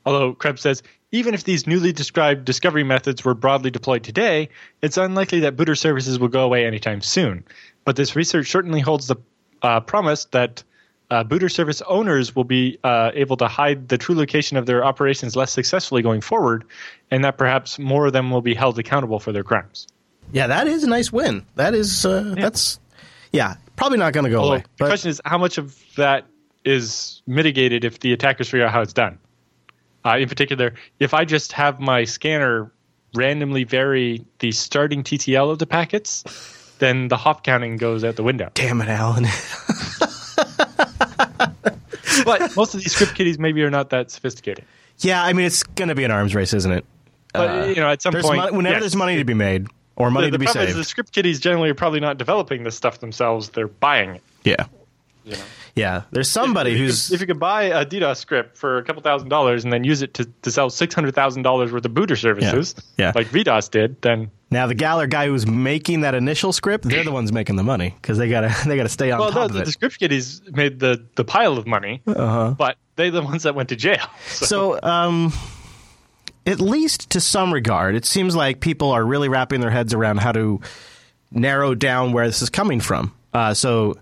Although Krebs says, even if these newly described discovery methods were broadly deployed today, it's unlikely that booter services will go away anytime soon. But this research certainly holds the uh, promise that uh, booter service owners will be uh, able to hide the true location of their operations less successfully going forward, and that perhaps more of them will be held accountable for their crimes. Yeah, that is a nice win. That is uh, that's yeah, probably not going to go Although, away. the question is, how much of that is mitigated if the attackers figure out how it's done? Uh, in particular, if I just have my scanner randomly vary the starting TTL of the packets, then the hop counting goes out the window. damn it, Allan. But most of these script kiddies maybe are not that sophisticated. yeah, I mean it's going to be an arms race, isn't it? But uh, you know, at some point, money, whenever yes. there's money to be made or money the, to the be saved. is the script kiddies generally are probably not developing this stuff themselves; they're buying it. yeah, You know? Yeah. There's somebody if who's if you could buy a DDoS script for a couple thousand dollars and then use it to, to sell six hundred thousand dollars worth of booter services, Yeah. like VDOS did, then now the gal or guy who's making that initial script. They're the ones making the money because they gotta they gotta stay on well, top no, of it. the script kiddies made the the pile of money, Uh-huh. but they're the ones that went to jail. So, So, um, at least to some regard, it seems like people are really wrapping their heads around how to narrow down where this is coming from. Uh, so,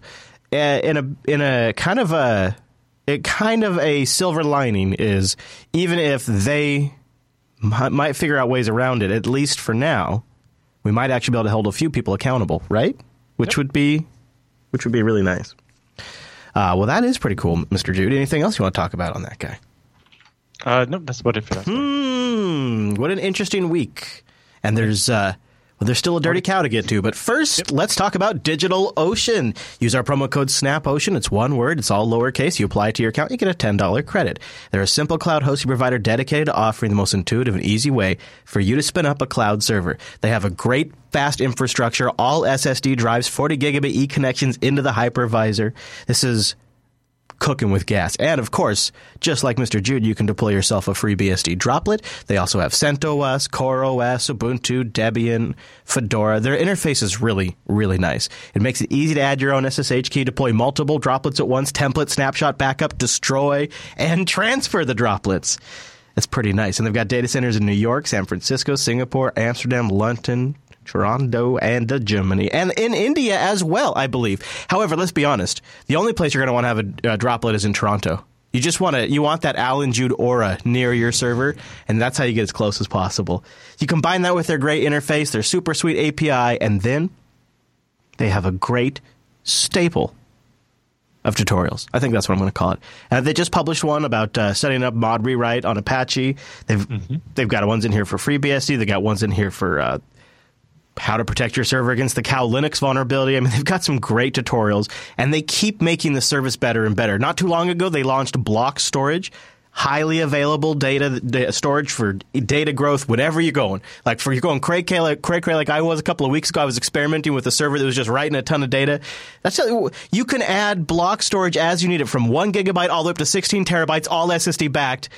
in a in a kind of a it kind of a silver lining is even if they mi- might figure out ways around it, at least for now, we might actually be able to hold a few people accountable, right? Which would be which would be really nice. Uh, well, that is pretty cool, Mr. Jude. Anything else you want to talk about on that guy? uh, no, that's about it for that. Hmm, what an interesting week. And there's uh well, there's still a dirty cow to get to, but first, let's talk about DigitalOcean. Use our promo code SNAPOcean. It's one word. It's all lowercase. You apply it to your account, you get a $10 credit. They're a simple cloud hosting provider dedicated to offering the most intuitive and easy way for you to spin up a cloud server. They have a great fast infrastructure, all SSD drives, 40 gigabit E connections into the hypervisor. This is cooking with gas. And of course, just like Mr. Jude, you can deploy yourself a FreeBSD droplet. They also have CentOS, CoreOS, Ubuntu, Debian, Fedora. Their interface is really, really nice. It makes it easy to add your own SSH key, deploy multiple droplets at once, template, snapshot, backup, destroy, and transfer the droplets. It's pretty nice. And they've got data centers in New York, San Francisco, Singapore, Amsterdam, London, Toronto, and uh, Germany, and in India as well, I believe. However, let's be honest: the only place you're going to want to have a uh, droplet is in Toronto. You just want to you want that Allan Jude aura near your server, and that's how you get as close as possible. You combine that with their great interface, their super sweet API, and then they have a great staple of tutorials. I think that's what I'm going to call it. Uh, they just published one about uh, setting up mod rewrite on Apache. They've they've got ones in here for FreeBSD. They got ones in here for uh, how to protect your server against the cow linux vulnerability. I mean they've got some great tutorials and they keep making the service better and better. Not too long ago they launched block storage highly available data, da- storage for data growth whatever you're going. Like for you're going cray cray like, cray cray like i was a couple of weeks ago i was experimenting with a server that was just writing a ton of data. That's you can add block storage as you need it from one gigabyte all the way up to 16 terabytes all ssd backed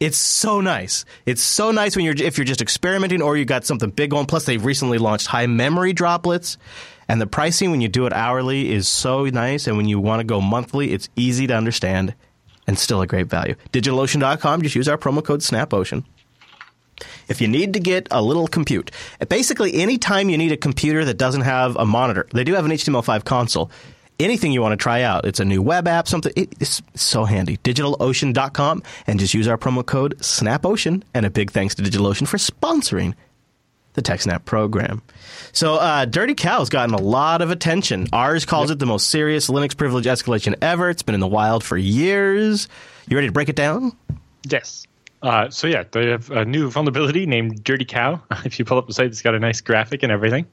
it's so nice. It's so nice when you're if you're just experimenting or you got something big going. Plus, they've recently launched high memory droplets, and the pricing when you do it hourly is so nice. And when you want to go monthly, it's easy to understand and still a great value. DigitalOcean.com. Just use our promo code SNAPOcean. If you need to get a little compute, basically any time you need a computer that doesn't have a monitor, they do have an HTML5 console anything you want to try out. It's a new web app, something. It's so handy. DigitalOcean.com and just use our promo code SNAPOcean. And a big thanks to DigitalOcean for sponsoring the TechSnap program. So, uh, Dirty Cow's gotten a lot of attention. Ars calls yep. it the most serious Linux privilege escalation ever. It's been in the wild for years. You ready to break it down? Yes. Uh, so yeah, they have a new vulnerability named Dirty Cow. If you pull up the site, it's got a nice graphic and everything.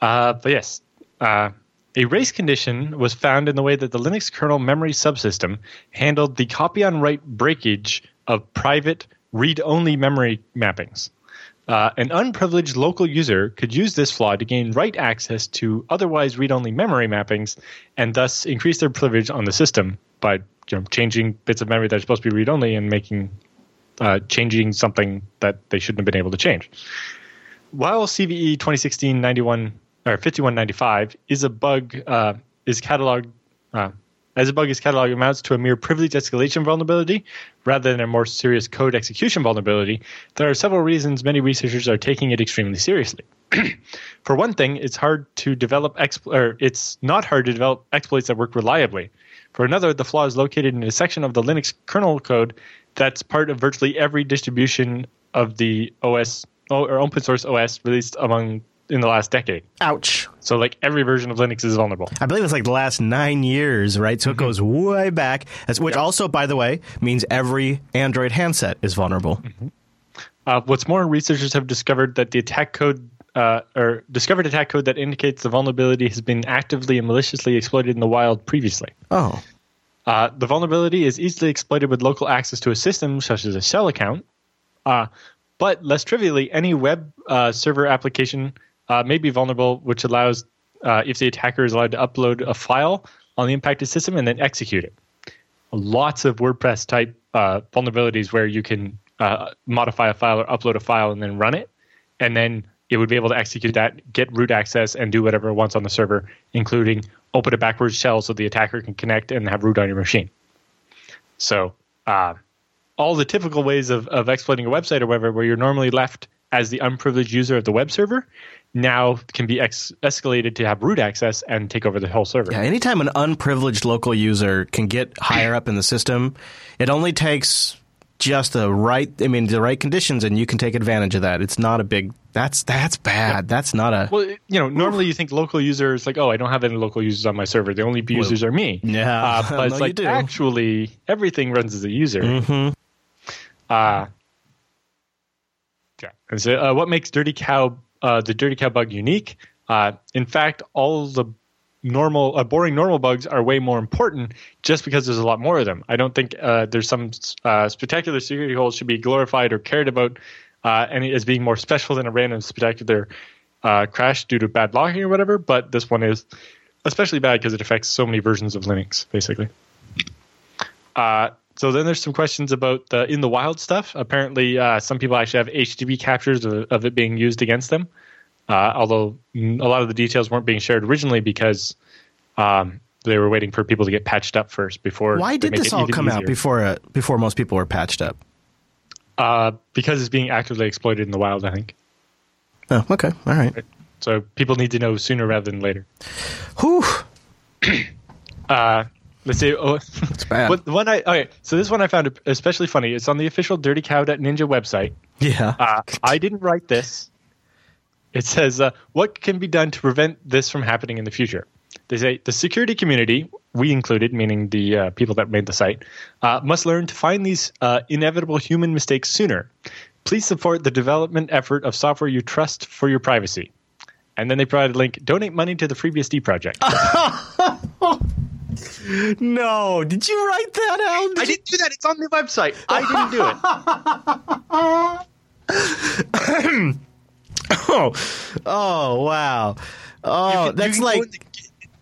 Uh, but yes, uh, a race condition was found in the way that the Linux kernel memory subsystem handled the copy on write breakage of private read only memory mappings. Uh, an unprivileged local user could use this flaw to gain write access to otherwise read only memory mappings and thus increase their privilege on the system by you know, changing bits of memory that are supposed to be read only and making uh, changing something that they shouldn't have been able to change. While CVE 2016 91 or 5195 is a bug uh, is cataloged uh, as a bug is cataloged amounts to a mere privilege escalation vulnerability rather than a more serious code execution vulnerability. There are several reasons many researchers are taking it extremely seriously. For one thing, it's hard to develop expl- or it's not hard to develop exploits that work reliably. For another, the flaw is located in a section of the Linux kernel code that's part of virtually every distribution of the OS or open source OS released among in the last decade. Ouch. So like every version of Linux is vulnerable. I believe it's like the last nine years, right? So it goes way back, as, which also, by the way, means every Android handset is vulnerable. Uh, what's more, researchers have discovered that the attack code uh, or discovered attack code that indicates the vulnerability has been actively and maliciously exploited in the wild previously. Oh. Uh, the vulnerability is easily exploited with local access to a system, such as a shell account. Uh, but less trivially, any web uh, server application uh, may be vulnerable, which allows uh, if the attacker is allowed to upload a file on the impacted system and then execute it. Lots of WordPress type uh, vulnerabilities where you can uh, modify a file or upload a file and then run it, and then it would be able to execute that, get root access, and do whatever it wants on the server, including open a backwards shell so the attacker can connect and have root on your machine. So, uh, all the typical ways of, of exploiting a website or whatever, where you're normally left as the unprivileged user of the web server, now can be ex- escalated to have root access and take over the whole server. Yeah, anytime an unprivileged local user can get higher up in the system, it only takes just the right I mean the right conditions and you can take advantage of that. It's not a big that's that's bad. That's not a Well, you know, normally you think local users like, oh, I don't have any local users on my server. The only users are me. Yeah. uh, but it's like actually everything runs as a user. Mhm. Uh, yeah. And so, uh, what makes Dirty Cow uh, the Dirty Cow bug unique? Uh, in fact, all the normal, uh, boring normal bugs are way more important just because there's a lot more of them. I don't think uh, there's some uh, spectacular security holes should be glorified or cared about any as being more special than a random spectacular crash due to bad locking or whatever. But this one is especially bad because it affects so many versions of Linux, basically. So then there's some questions about the in the wild stuff. Apparently, uh, some people actually have HDB captures of, of it being used against them. Uh, although a lot of the details weren't being shared originally because um, they were waiting for people to get patched up first before. Why did this all come out before uh, before most people were patched up? Uh, because it's being actively exploited in the wild, I think. Oh, okay. All right. So people need to know sooner rather than later. Whew. Uh, let's see. Oh, It's bad. what, the one I okay. So this one I found especially funny. It's on the official Dirty Cow Ninja website. Yeah. Uh, I didn't write this. It says, uh, what can be done to prevent this from happening in the future? They say the security community, we included, meaning the uh, people that made the site, uh, must learn to find these uh, inevitable human mistakes sooner. Please support the development effort of software you trust for your privacy. And then they provide a link donate money to the FreeBSD project. no, did you write that out? I didn't do that. It's on the website. I didn't do it. Oh, oh wow. Oh, can- that's like the,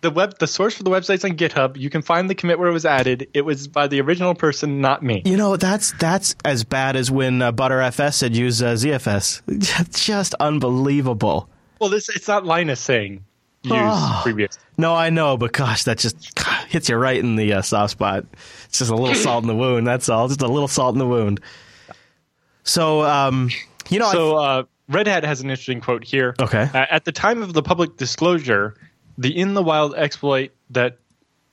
the web. The source for the website's on GitHub. You can find the commit where it was added. It was by the original person, not me. you know that's that's as bad as when uh, Btrfs said use uh, ZFS. Just unbelievable. Well, this it's not Linus saying Oh. previous. No, I know, but gosh, that just hits you right in the uh, soft spot. It's just a little salt in the wound. That's all. Just a little salt in the wound. So, um, you know, So uh, Red Hat has an interesting quote here. Okay. Uh, at the time of the public disclosure, the in the wild exploit that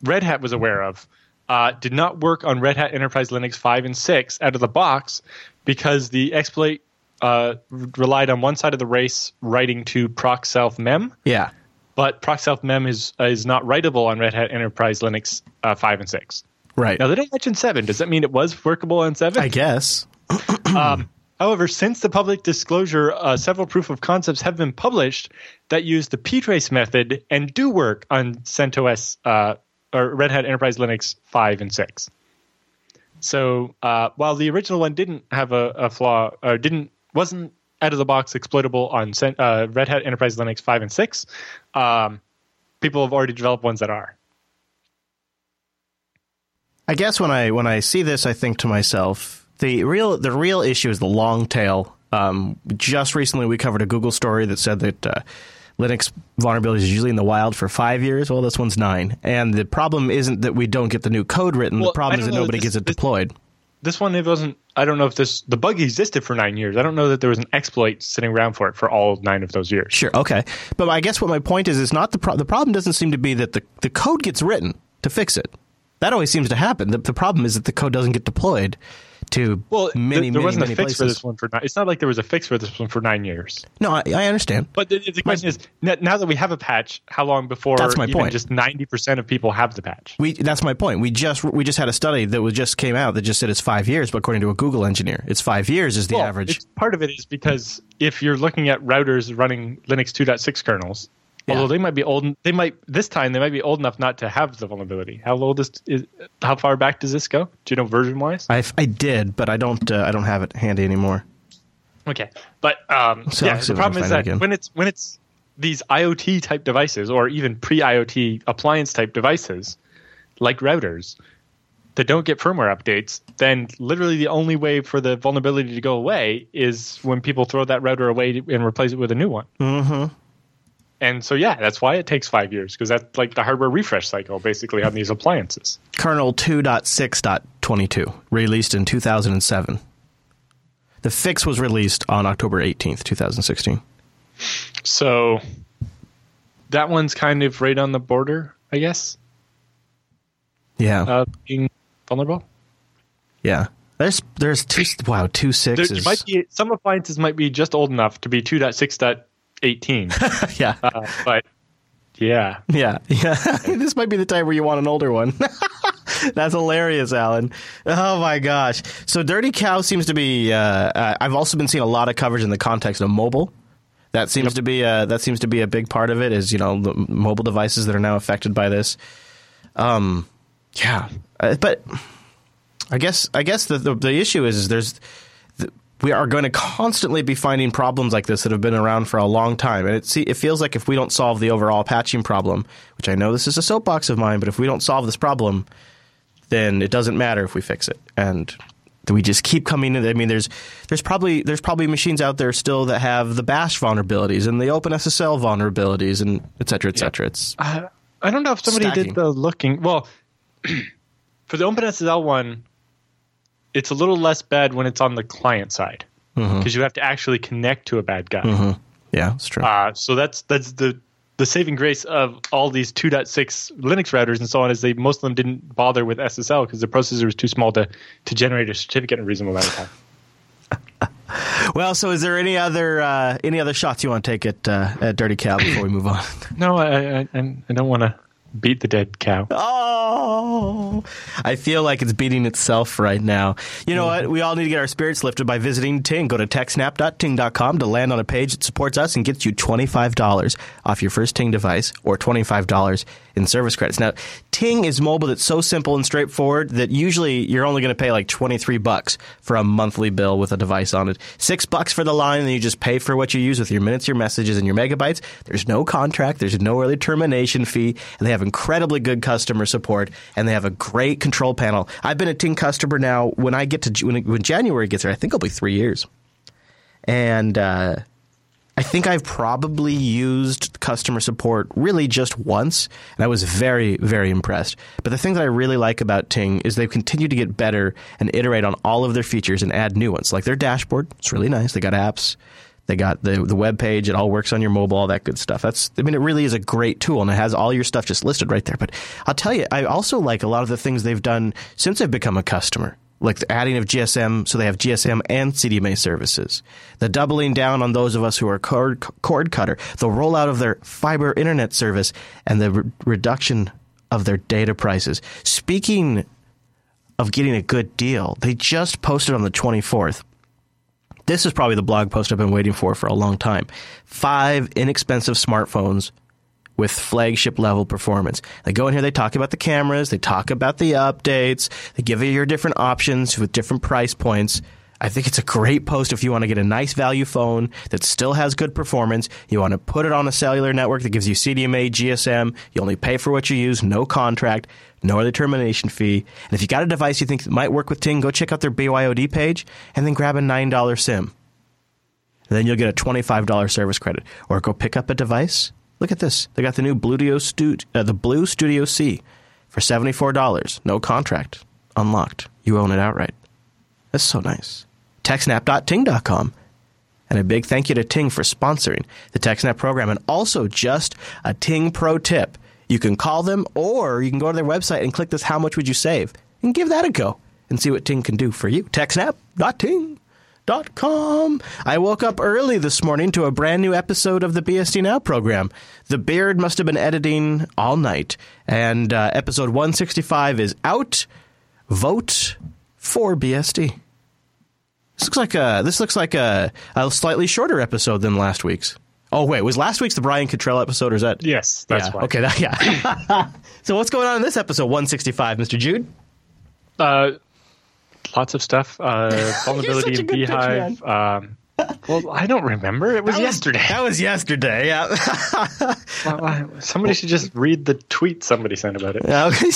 Red Hat was aware of uh, did not work on Red Hat Enterprise Linux 5 and 6 out of the box because the exploit uh, relied on one side of the race writing to proc self mem. yeah, but proc self mem is is not writable on Red Hat Enterprise Linux uh, five and six. right. Now they don't mention seven. Does that mean it was workable on seven? I guess. um, however, since the public disclosure, uh, several proof of concepts have been published that use the ptrace method and do work on CentOS uh, or Red Hat Enterprise Linux five and six. So uh, while the original one didn't have a, a flaw or didn't wasn't out of the box exploitable on uh, Red Hat Enterprise Linux five and six, um, people have already developed ones that are. I guess when I when I see this, I think to myself, the real the real issue is the long tail. Um, just recently, we covered a Google story that said that uh, Linux vulnerabilities is usually in the wild for five years. Well, this one's nine, and the problem isn't that we don't get the new code written. Well, the problem is that nobody this- gets it this- deployed. This one, it wasn't. I don't know if this the bug existed for nine years. I don't know that there was an exploit sitting around for it for all nine of those years. Sure, okay, but I guess what my point is is not the pro- the problem doesn't seem to be that the the code gets written to fix it. That always seems to happen. The, the problem is that the code doesn't get deployed to Well, many, there, there many, wasn't many a fix places. for this one for nine. It's not like there was a fix for this one for nine years. No, I, I understand. But the, the question is, now that we have a patch, how long before That's my point. just ninety percent of people have the patch? We that's my point. We just we just had a study that was just came out that just said it's five years, but according to a Google engineer, it's five years is the Well, average. part of it is because if you're looking at routers running Linux 2.6 kernels, Yeah. although they might be old, they might this time they might be old enough not to have the vulnerability. How old is, is how far back does this go? Do you know version wise? I, I did, but I don't uh, I don't have it handy anymore. Okay, but um, So yeah, the if I can problem is that again. when it's when it's these IoT type devices or even pre IoT appliance type devices like routers that don't get firmware updates, then literally the only way for the vulnerability to go away is when people throw that router away and replace it with a new one. Mm-hmm. And so yeah, that's why it takes five years because that's like the hardware refresh cycle basically on these appliances. Kernel 2.6.22, released in 2007. The fix was released on October 18th, 2016. So that one's kind of right on the border, I guess, Yeah, of being vulnerable. yeah. There's there's two wow two There might be some appliances might be just old enough to be 2.6.18, yeah, uh, but yeah, yeah, yeah. this might be the time where you want an older one. That's hilarious, Allan. Oh my gosh. So Dirty Cow seems to be. Uh, uh, I've also been seeing a lot of coverage in the context of mobile. That seems to be a, that seems to be a big part of it. Is you know the mobile devices that are now affected by this. Um, yeah, Uh, but I guess I guess the the, the issue is, is there's th- we are going to constantly be finding problems like this that have been around for a long time, and it see, it feels like if we don't solve the overall patching problem, which I know this is a soapbox of mine, but if we don't solve this problem, then it doesn't matter if we fix it, and we just keep coming in. I mean, there's there's probably there's probably machines out there still that have the Bash vulnerabilities and the OpenSSL vulnerabilities and et cetera, et cetera. It's I, I don't know if somebody Stacking. did the looking. Well, for the OpenSSL one, it's a little less bad when it's on the client side because you have to actually connect to a bad guy. yeah, it's true. Uh, so that's that's the the saving grace of all these 2.6 Linux routers and so on is they most of them didn't bother with SSL because the processor was too small to to generate a certificate in a reasonable amount of time. Well, so is there any other uh, any other shots you want to take at uh, at Dirty Cow before we move on? No, I I, I I don't want to beat the dead cow. Oh, I feel like it's beating itself right now. You know what? We all need to get our spirits lifted by visiting Ting. Go to techsnap.ting.com to land on a page that supports us and gets you $25 off your first Ting device or $25 in service credits. Now, Ting is mobile that's so simple and straightforward that usually you're only going to pay like 23 bucks for a monthly bill with a device on it. 6 bucks for the line and you just pay for what you use with your minutes, your messages and your megabytes. There's no contract, there's no early termination fee, and they have incredibly good customer support and they have a great control panel. I've been a Ting customer now. When I get to when, when January gets here, I think it'll be 3 years. And uh I think I've probably used customer support really just once, and I was very, very impressed. But the thing that I really like about Ting is they've continued to get better and iterate on all of their features and add new ones. Like their dashboard, it's really nice. They got apps, they got the the web page, it all works on your mobile, all that good stuff. That's I mean, it really is a great tool, and it has all your stuff just listed right there. But I'll tell you, I also like a lot of the things they've done since I've become a customer like the adding of GSM, so they have GSM and CDMA services. The doubling down on those of us who are cord, cord cutter. The rollout of their fiber internet service and the re- reduction of their data prices. Speaking of getting a good deal, they just posted on the 24th. This is probably the blog post I've been waiting for for a long time. Five inexpensive smartphones with flagship level performance. They go in here, they talk about the cameras, they talk about the updates, they give you your different options with different price points. I think it's a great post if you want to get a nice value phone that still has good performance. You want to put it on a cellular network that gives you CDMA, GSM. You only pay for what you use, no contract, no early termination fee. And if you got a device you think might work with Ting, go check out their BYOD page and then grab a $9 SIM. And then you'll get a $25 service credit. Or go pick up a device. Look at this. They got the new uh, the BLU Studio C for $74. No contract. Unlocked. You own it outright. That's so nice. TechSnap.ting.com. And a big thank you to Ting for sponsoring the TechSnap program. And also, just a Ting pro tip. You can call them, or you can go to their website and click this "How much would you save?" and give that a go and see what Ting can do for you. TechSnap.ting.com. I woke up early this morning to a brand new episode of the BSD Now program. The Beard must have been editing all night, and uh, episode 165 is out. Vote for BSD. This looks like a this looks like a, a slightly shorter episode than last week's. Oh wait, was last week's the Bryan Cantrill episode, or is that? Yes, that's yeah. why. Okay, that, yeah. so what's going on in this episode 165, Mr. Jude? Uh, lots of stuff. Uh, vulnerability in bhyve. Um, well, I don't remember. It was That yesterday. That was yesterday. Yeah. Well, somebody should just read the tweet somebody sent about it. okay.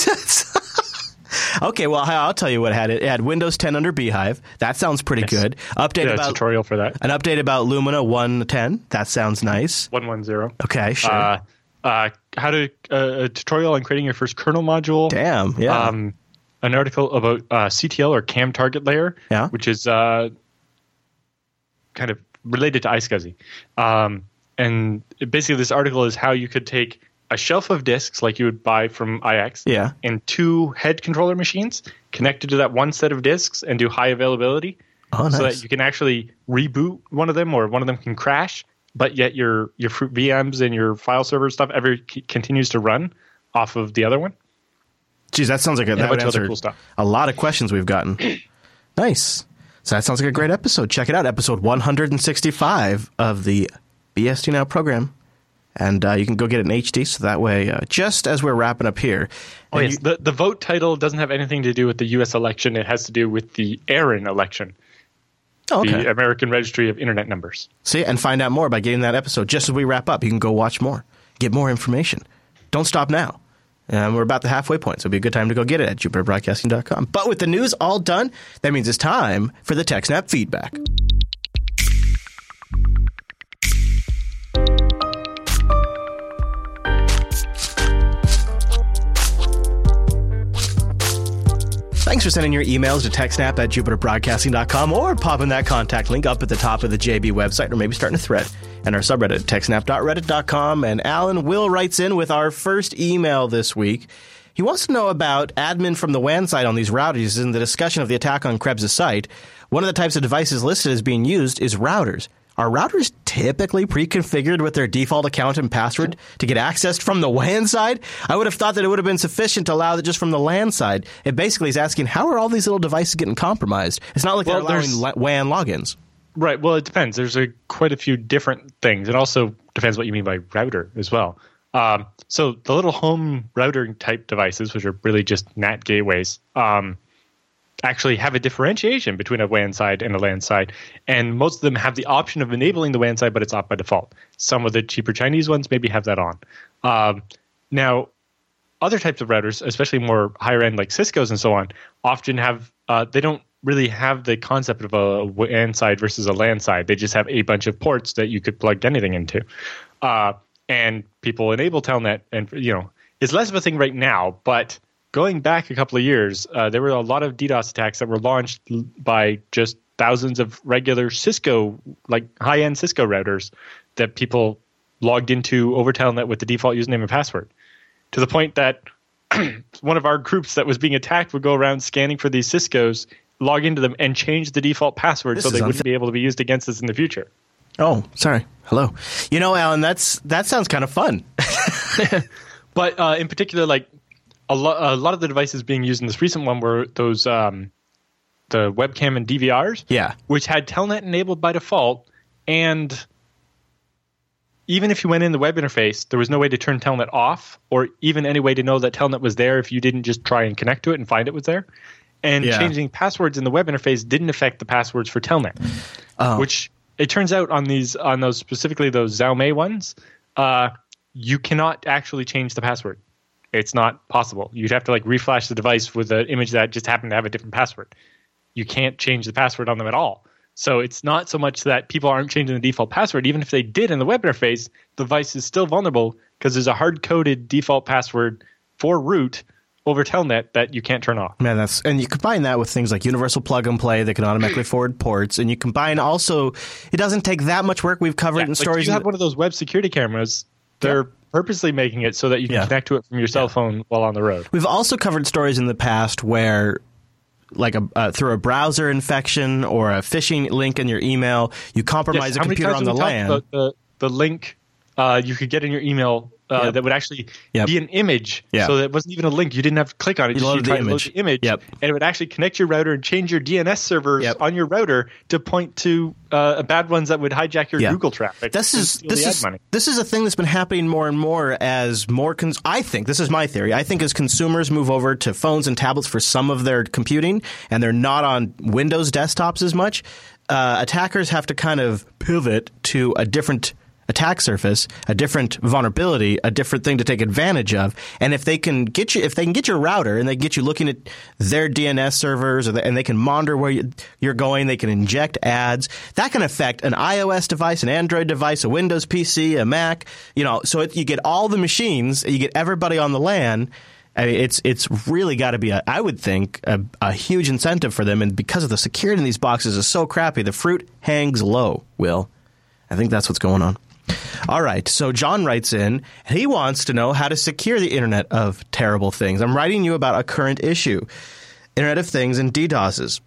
okay. Well, I'll tell you what it had it. It had Windows 10 under bhyve. That sounds pretty Yes. good. Update Yeah, a about tutorial for that. an update about Lumina 110. That sounds nice. One one zero. Okay. Sure. Uh, uh, how to uh, a tutorial on creating your first kernel module. Damn. Yeah. Um, an article about uh, CTL or CAM target layer, Yeah. which is uh, kind of related to iSCSI. Um, and basically, this article is how you could take a shelf of disks like you would buy from IX Yeah. and two head controller machines connected to that one set of disks and do high availability oh, nice. so that you can actually reboot one of them or one of them can crash but yet your your vms and your file server stuff ever c- continues to run off of the other one Geez, that sounds like a, that would bunch of other answer cool stuff a lot of questions we've gotten. nice. So that sounds like a great episode. Check it out, episode 165 of the BSD Now program. And uh, you can go get it in HD, so that way, uh, just as we're wrapping up here. oh yes you- the, the vote title doesn't have anything to do with the us election it has to do with the ARIN election oh, okay. the american registry of internet numbers See, and find out more by getting that episode. Just as we wrap up, you can go watch more, get more information. Don't stop now. Um, we're about the halfway point, so it'll be a good time to go get it at jupiterbroadcasting.com. But with the news all done, that means it's time for the TechSnap feedback. Thanks for sending your emails to techsnap at jupiterbroadcasting.com or popping that contact link up at the top of the JB website or maybe starting a thread and our subreddit, techsnap.reddit.com. And Alan Will writes in with our first email this week. He wants to know about admin from the WAN site on these routers in the discussion of the attack on Krebs' site. One of the types of devices listed as being used is routers. Are routers typically pre-configured with their default account and password to get accessed from the WAN side? I would have thought that it would have been sufficient to allow that just from the LAN side. It basically is asking how are all these little devices getting compromised? It's not like Well, they're allowing la- WAN logins. Right. Well, it depends. There's a quite a few different things. It also depends what you mean by router as well. Um, so the little home router type devices, which are really just NAT gateways, um, actually have a differentiation between a WAN side and a LAN side, and most of them have the option of enabling the WAN side, but it's off by default. Some of the cheaper Chinese ones maybe have that on. Um, now, other types of routers, especially more higher end like Cisco's and so on, often have uh, they don't really have the concept of a WAN side versus a LAN side. They just have a bunch of ports that you could plug anything into, uh, and people enable Telnet, and you know it's less of a thing right now, but going back a couple of years, uh, there were a lot of DDoS attacks that were launched by just thousands of regular Cisco, like high end Cisco routers that people logged into over Telnet with the default username and password to the point that one of our groups that was being attacked would go around scanning for these Cisco's, log into them, and change the default password This so is they wouldn't unfa- be able to be used against us in the future. Oh, sorry. Hello. You know, Allan, that's that sounds kind of fun. But uh, in particular, like a, lo- a lot of the devices being used in this recent one were those um, the webcam and DVRs, yeah. which had Telnet enabled by default, and even if you went in the web interface, there was no way to turn Telnet off, or even any way to know that Telnet was there if you didn't just try and connect to it and find it was there. And Yeah. changing passwords in the web interface didn't affect the passwords for Telnet, Oh. which it turns out on these on those specifically those Xiongmai ones, uh, you cannot actually change the password. It's not possible. You'd have to like reflash the device with an image that just happened to have a different password. You can't change the password on them at all. So it's not so much that people aren't changing the default password. Even if they did in the web interface, the device is still vulnerable because there's a hard coded default password for root over Telnet that you can't turn off. Man, that's and you combine that with things like universal plug and play that can automatically forward ports, and you combine also it doesn't take that much work. We've covered Yeah, in like, stories. you have one of those web security cameras. They're purposely making it so that you can Yeah. connect to it from your cell phone while on the road. We've also covered stories in the past where, like a uh, through a browser infection or a phishing link in your email, you compromise Yes, a computer on the have we talked LAN. about The, the link uh, you could get in your email uh, Yep. that would actually Yep. be an image. Yeah. So that it wasn't even a link. You didn't have to click on it. You just the tried to load the image. Yep. And it would actually connect your router and change your DNS servers Yep. on your router to point to uh, bad ones that would hijack your. Google traffic. This is this is this is a thing that's been happening more and more as more. Cons- I think this is my theory. I think as consumers move over to phones and tablets for some of their computing, and they're not on Windows desktops as much, uh, attackers have to kind of pivot to a different attack surface, a different vulnerability, a different thing to take advantage of. And if they can get you, if they can get your router and they get you looking at their DNS servers, the, and they can monitor where you, you're going, they can inject ads. That can affect an iOS device, an Android device, a Windows PC, a Mac. You know, so it, you get all the machines, you get everybody on the LAN. I mean, it's it's really got to be a I would think a, a huge incentive for them, and because of the security in these boxes is so crappy, the fruit hangs low. Will, I think that's what's going on. All right, so John writes in, he wants to know how to secure the Internet of Terrible Things. I'm writing you about a current issue Internet of Things and DDoSes.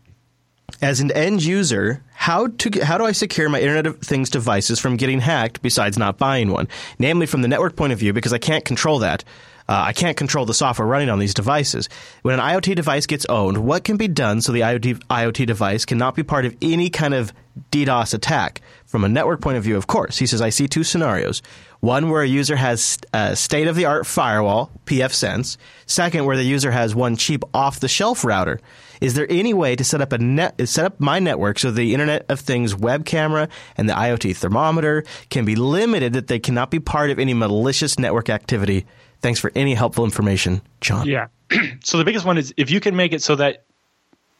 As an end user, how to how do I secure my Internet of Things devices from getting hacked besides not buying one? Namely, from the network point of view, because I can't control that. Uh, I can't control the software running on these devices. When an IoT device gets owned, what can be done so the IoT, IoT device cannot be part of any kind of DDoS attack? From a network point of view, of course. He says, I see two scenarios. One where a user has uh, a state of the art firewall, pfSense. Second, where the user has one cheap off the shelf router. Is there any way to set up a net, set up my network so the Internet of Things web camera and the IoT thermometer can be limited that they cannot be part of any malicious network activity? Thanks for any helpful information, John. Yeah. so the biggest one is if you can make it so that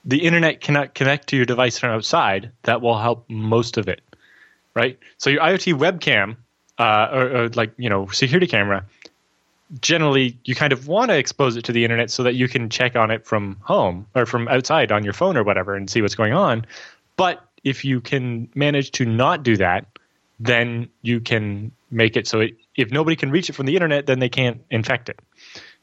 the internet cannot connect to your device from outside, that will help most of it, right? So your IoT webcam, uh, or, or like you know security camera, generally you kind of want to expose it to the internet so that you can check on it from home or from outside on your phone or whatever and see what's going on. But if you can manage to not do that, then you can make it so it, if nobody can reach it from the internet, then they can't infect it.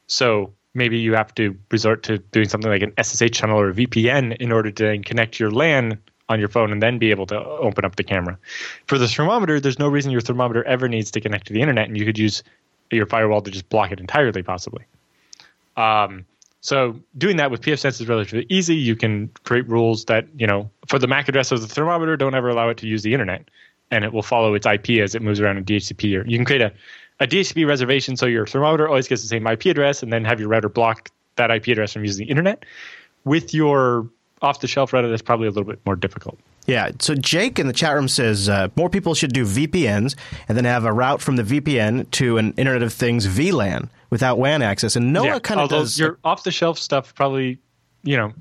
So maybe you have to resort to doing something like an SSH channel or a VPN in order to then connect your LAN on your phone and then be able to open up the camera. For the thermometer, there's no reason your thermometer ever needs to connect to the internet, and you could use your firewall to just block it entirely, possibly. Um, so doing that with pfSense is relatively easy. You can create rules that you know for the MAC address of the thermometer, don't ever allow it to use the internet, and it will follow its IP as it moves around in DHCP. Or you can create a, a DHCP reservation so your thermometer always gets the same IP address, and then have your router block that IP address from using the internet. With your off-the-shelf router, is probably a little bit more difficult. Yeah. So Jake in the chat room says uh, more people should do VPNs and then have a route from the VPN to an Internet of Things VLAN without WAN access. And Noah Yeah, kind of although does your off-the-shelf stuff probably, you know,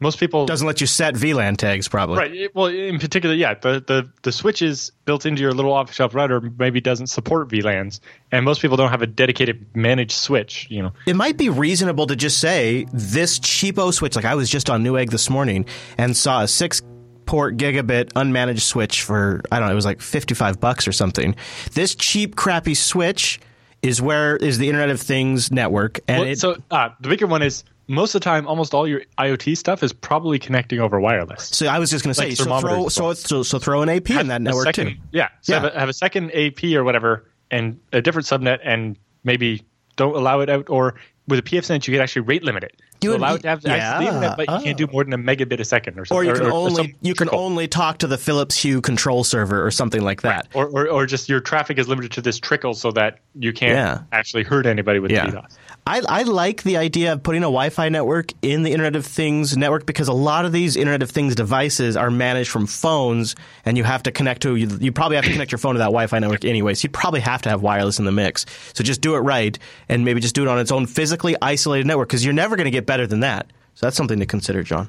most people doesn't let you set VLAN tags probably. Right. Well, in particular, yeah, the, the, the switches built into your little off-the-shelf router maybe doesn't support VLANs, and most people don't have a dedicated managed switch. You know, It might be reasonable to just say this cheapo switch. Like I was just on Newegg this morning and saw a six port gigabit unmanaged switch for I don't know, it was like fifty five bucks or something. This cheap crappy switch is where is the Internet of Things network, and Well, it, so uh, the bigger one is most of the time, almost all your IoT stuff is probably connecting over wireless. So I was just going to say, Like so throw so, so so throw an AP in that network second- too. Yeah. So Yeah. Have, a, have a second AP or whatever, and a different subnet, and maybe don't allow it out. Or with a PFSense, you could actually rate limit it. You would- allow it to have access to the yeah, internet, but you can't do oh. more than a megabit a second or Or something. you can only some you can only talk to the Philips Hue control server or something like that. or, or or just your traffic is limited to this trickle so that you can't Yeah. actually hurt anybody with Yeah. DDoS. I, I like the idea of putting a Wi-Fi network in the Internet of Things network because a lot of these Internet of Things devices are managed from phones, and you have to connect to you, you probably have to connect your phone to that Wi-Fi network anyway. So you'd probably have to have wireless in the mix. So just do it right, and maybe just do it on its own physically isolated network because you're never going to get better than that. So that's something to consider, John.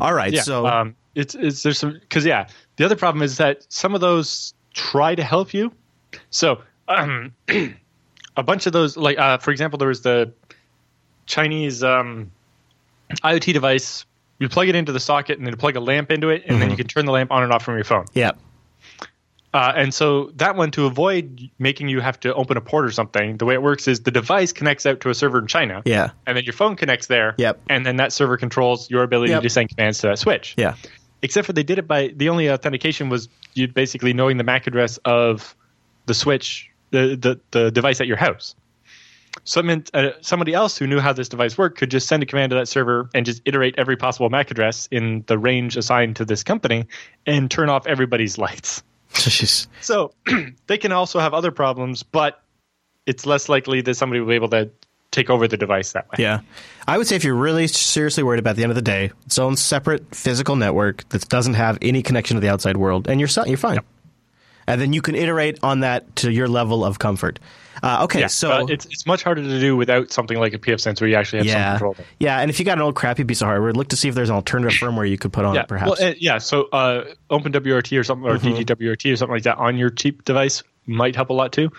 All right, Yeah. so um, it's it's there's some because yeah, the other problem is that some of those try to help you. So um, a bunch of those, like uh, for example, there was the Chinese um, IoT device. You plug it into the socket and then you plug a lamp into it, and then you can turn the lamp on and off from your phone. yeah, Uh, and so that one, to avoid making you have to open a port or something, the way it works is the device connects out to a server in China. Yeah. And then your phone connects there. Yep. And then that server controls your ability Yep. to send commands to that switch. Yeah. Except for they did it by the only authentication was you basically knowing the MAC address of the switch, the the, the device at your house. So it meant uh, somebody else who knew how this device worked could just send a command to that server and just iterate every possible MAC address in the range assigned to this company and turn off everybody's lights. Jeez. So they can also have other problems, but it's less likely that somebody will be able to take over the device that way. Yeah. I would say if you're really seriously worried about the end of the day, its own separate physical network that doesn't have any connection to the outside world, and you're you're fine. And then you can iterate on that to your level of comfort. Uh, okay, Yeah, so it's it's much harder to do without something like a PF Sense where you actually have some control. yeah. And if you got an old crappy piece of hardware, look to see if there's an alternative firmware you could put on Yeah, it, perhaps. Well, uh, yeah. So uh, OpenWRT or something, or Mm-hmm. DD-WRT or something like that on your cheap device might help a lot too.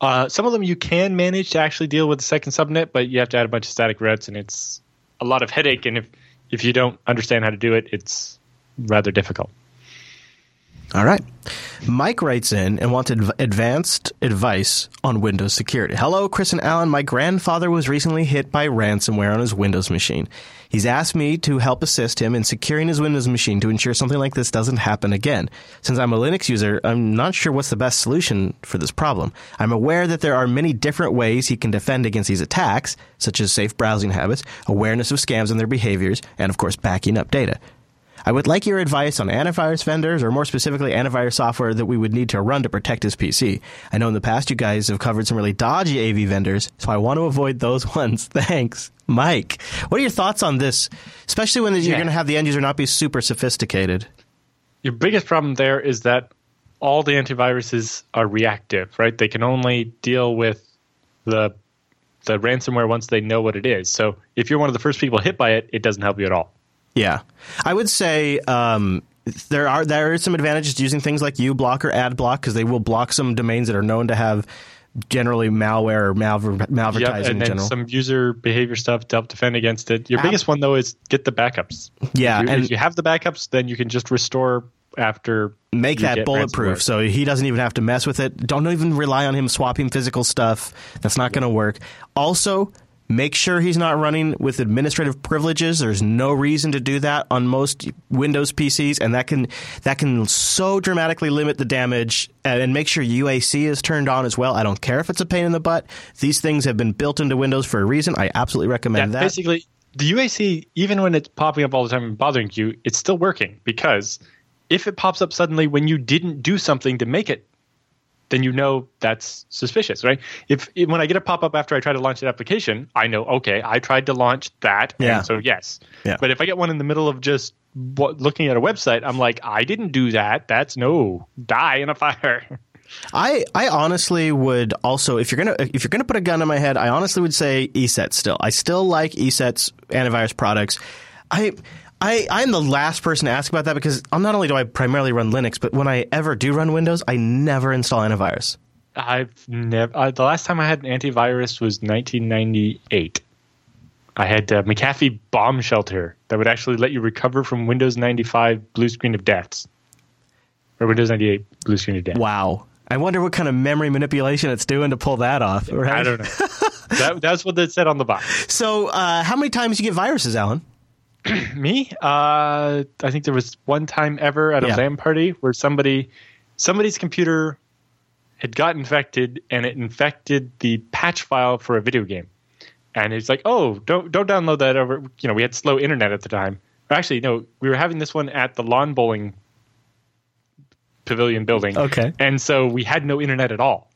Uh, some of them you can manage to actually deal with the second subnet, but you have to add a bunch of static routes, and it's a lot of headache. And if if you don't understand how to do it, it's rather difficult. All right. Mike writes in and adv- advanced advice on Windows security. Hello, Chris and Allan. My grandfather was recently hit by ransomware on his Windows machine. He's asked me to help assist him in securing his Windows machine to ensure something like this doesn't happen again. Since I'm a Linux user, I'm not sure what's the best solution for this problem. I'm aware that there are many different ways he can defend against these attacks, such as safe browsing habits, awareness of scams and their behaviors, and of course, backing up data. I would like your advice on antivirus vendors, or more specifically, antivirus software that we would need to run to protect his PC. I know in the past you guys have covered some really dodgy AV vendors, so I want to avoid those ones. Thanks. Mike, what are your thoughts on this? Especially when you're going to have the end user not be super sophisticated. Your biggest problem there is that all the antiviruses are reactive, right? They can only deal with the the ransomware once they know what it is. So if you're one of the first people hit by it, it doesn't help you at all. Yeah, I would say um, there are there are some advantages to using things like uBlock or AdBlock because they will block some domains that are known to have generally malware or malver- Yep, malvertising in and then general. some user behavior stuff to help defend against it. Your Ab- biggest one though is get the backups. Yeah, if you, and- if you have the backups, then you can just restore after make that bulletproof ransomware. so he doesn't even have to mess with it. Don't even rely on him swapping physical stuff. That's not going to work. Also, make sure he's not running with administrative privileges. There's no reason to do that on most Windows PCs and that can that can so dramatically limit the damage and make sure UAC is turned on as well. I don't care if it's a pain in the butt. These things have been built into Windows for a reason. I absolutely Yeah, recommend that. basically the UAC, even when it's popping up all the time and bothering you, it's still working because if it pops up suddenly when you didn't do something to make it, then you know that's suspicious, right? If when I get a pop up after I try to launch an application, I know okay, I tried to launch that, Yeah. and so yes. Yeah. But if I get one in the middle of just what, looking at a website, I'm like, I didn't do that. That's no die in a fire. I, I honestly would also if you're gonna if you're gonna put a gun in my head, I honestly would say ESET still. I still like ESET's antivirus products. I I I'm the last person to ask about that because I'm not only do I primarily run Linux, but when I ever do run Windows, I never install antivirus. I've never. Uh, the last time I had an antivirus was 1998. I had uh, McAfee Bomb Shelter that would actually let you recover from Windows 95 blue screen of deaths, or Windows 98 blue screen of death. Wow. I wonder what kind of memory manipulation it's doing to pull that off. Right? I don't know. that, that's what it said on the box. So, uh, how many times do you get viruses, Allan? Me, uh, I think there was one time ever at a Yeah. LAN party where somebody, somebody's computer had got infected, and it infected the patch file for a video game. And it's like, oh, don't don't download that over. You know, we had slow internet at the time. Actually, no, we were having this one at the lawn bowling pavilion building. Okay. and so we had no internet at all.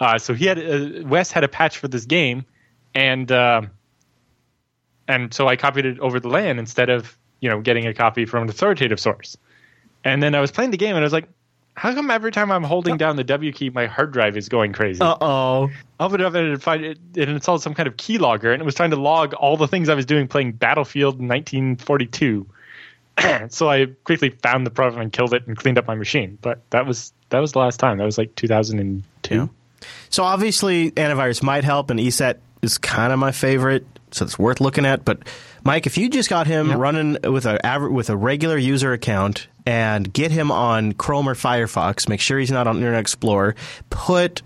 Uh, so he had uh, Wes had a patch for this game, and. Uh, and so I copied it over the LAN instead of you know getting a copy from an authoritative source. And then I was playing the game and I was like, how come every time I'm holding down the W key, my hard drive is going crazy? Uh oh. I opened it up and it, find it, it installed some kind of keylogger and it was trying to log all the things I was doing playing Battlefield 1942. so I quickly found the problem and killed it and cleaned up my machine. But that was that was the last time. That was like 2002. Yeah. So obviously, antivirus might help, and ESET is kind of my favorite, so it's worth looking at. But Mike, if you just got him Yep. running with a with a regular user account and get him on Chrome or Firefox. Make sure he's not on Internet Explorer. Put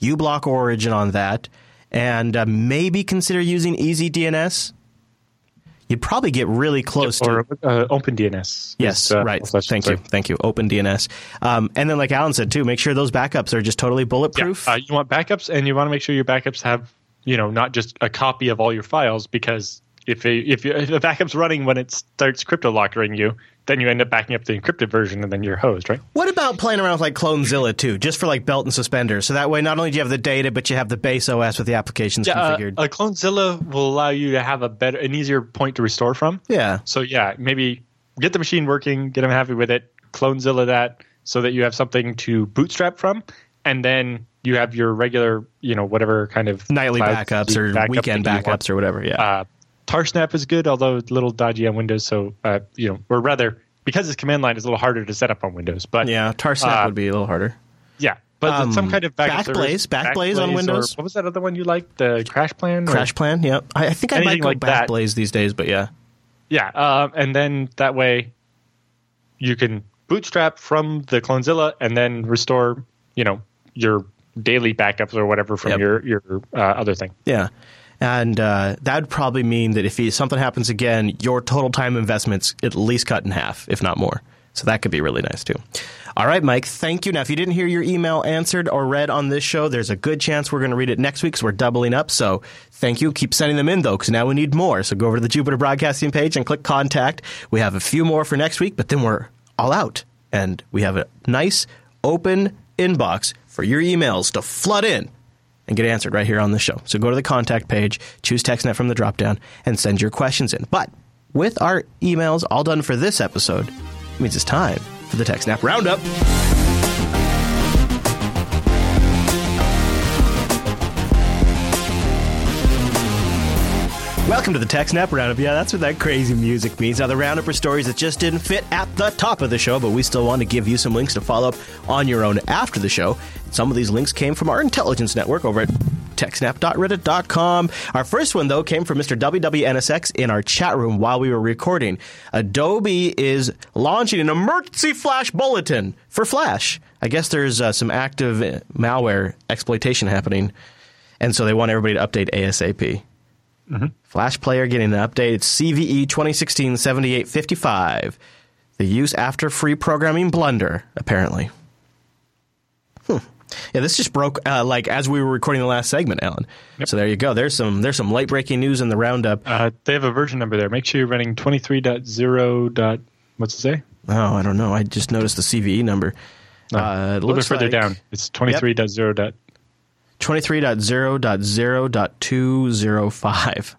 uBlock Origin on that, and uh, maybe consider using Easy DNS. You'd probably get really close or to uh, OpenDNS. Yes, uh, right. Thank sorry. you, thank you. OpenDNS, um, and then like Allan said too, make sure those backups are just totally Yeah, bulletproof. uh, you want backups, and you want to make sure your backups have, you know, not just a copy of all your files, because if a, if, you, if a backup's running when it starts crypto lockering you, then you end up backing up the encrypted version, and then you're hosed, right? What about playing around with like Clonezilla too, just for like belt and suspenders? So that way, not only do you have the data, but you have the base OS with the applications Yeah, uh, configured. a Clonezilla will allow you to have a better, an easier point to restore from. yeah, So yeah, maybe get the machine working, get them happy with it, Clonezilla that so that you have something to bootstrap from, and then you have your regular, you know, whatever kind of nightly backups or backup weekend that you want. backups or whatever. Yeah, Uh, Tarsnap is good, although a little dodgy on Windows. So uh, you know, or rather, because it's command line, it's a little harder to set up on Windows. But yeah. Tarsnap uh, would be a little harder. yeah, but Um, some kind of backup Backblaze, service, Backblaze on or Windows? what was that other one you liked? The Crash Plan. or- Crash Plan. Yeah, I, I think I might go like. Backblaze these days, but yeah. Yeah, uh, and then that way you can bootstrap from the Clonezilla and then restore, you know, your daily backups or whatever from Yep. your your uh, other thing. Yeah. And uh, that would probably mean that if something happens again, your total time investments at least cut in half, if not more. So that could be really nice too. All right, Mike, thank you. Now, if you didn't hear your email answered or read on this show, there's a good chance we're going to read it next week because we're doubling up. So thank you. Keep sending them in, though, because now we need more. So go over to the Jupiter Broadcasting page and click contact. We have a few more for next week, but then we're all out. And we have a nice open inbox for your emails to flood in and get answered right here on the show. So go to the contact page, choose TechSnap from the dropdown, and send your questions in. But with our emails all done for this episode, it means it's time for the TechSnap Roundup. Welcome to the TechSnap Roundup. Yeah, that's what that crazy music means. Now, the Roundup are stories that just didn't fit at the top of the show, but we still want to give you some links to follow up on your own after the show. Some of these links came from our intelligence network over at techsnap.reddit.com. Our first one, though, came from Mr. WWNSX in our chat room while we were recording. Adobe is launching an emergency flash bulletin for Flash. I guess there's uh, some active malware exploitation happening, and so they want everybody to update ASAP. Flash Player getting an update. It's CVE 2016 7855. The use after free programming blunder, apparently. Hmm. Yeah, this just broke uh, like as we were recording the last segment, Allan. So there you go. There's some there's some late breaking news in the roundup. Uh, they have a version number there. Make sure you're running 23.0. dot- What's it say? Oh, I don't know. I just noticed the CVE number. No, Uh, a little bit further like down. It's 23.0. dot- 23.0.0.205.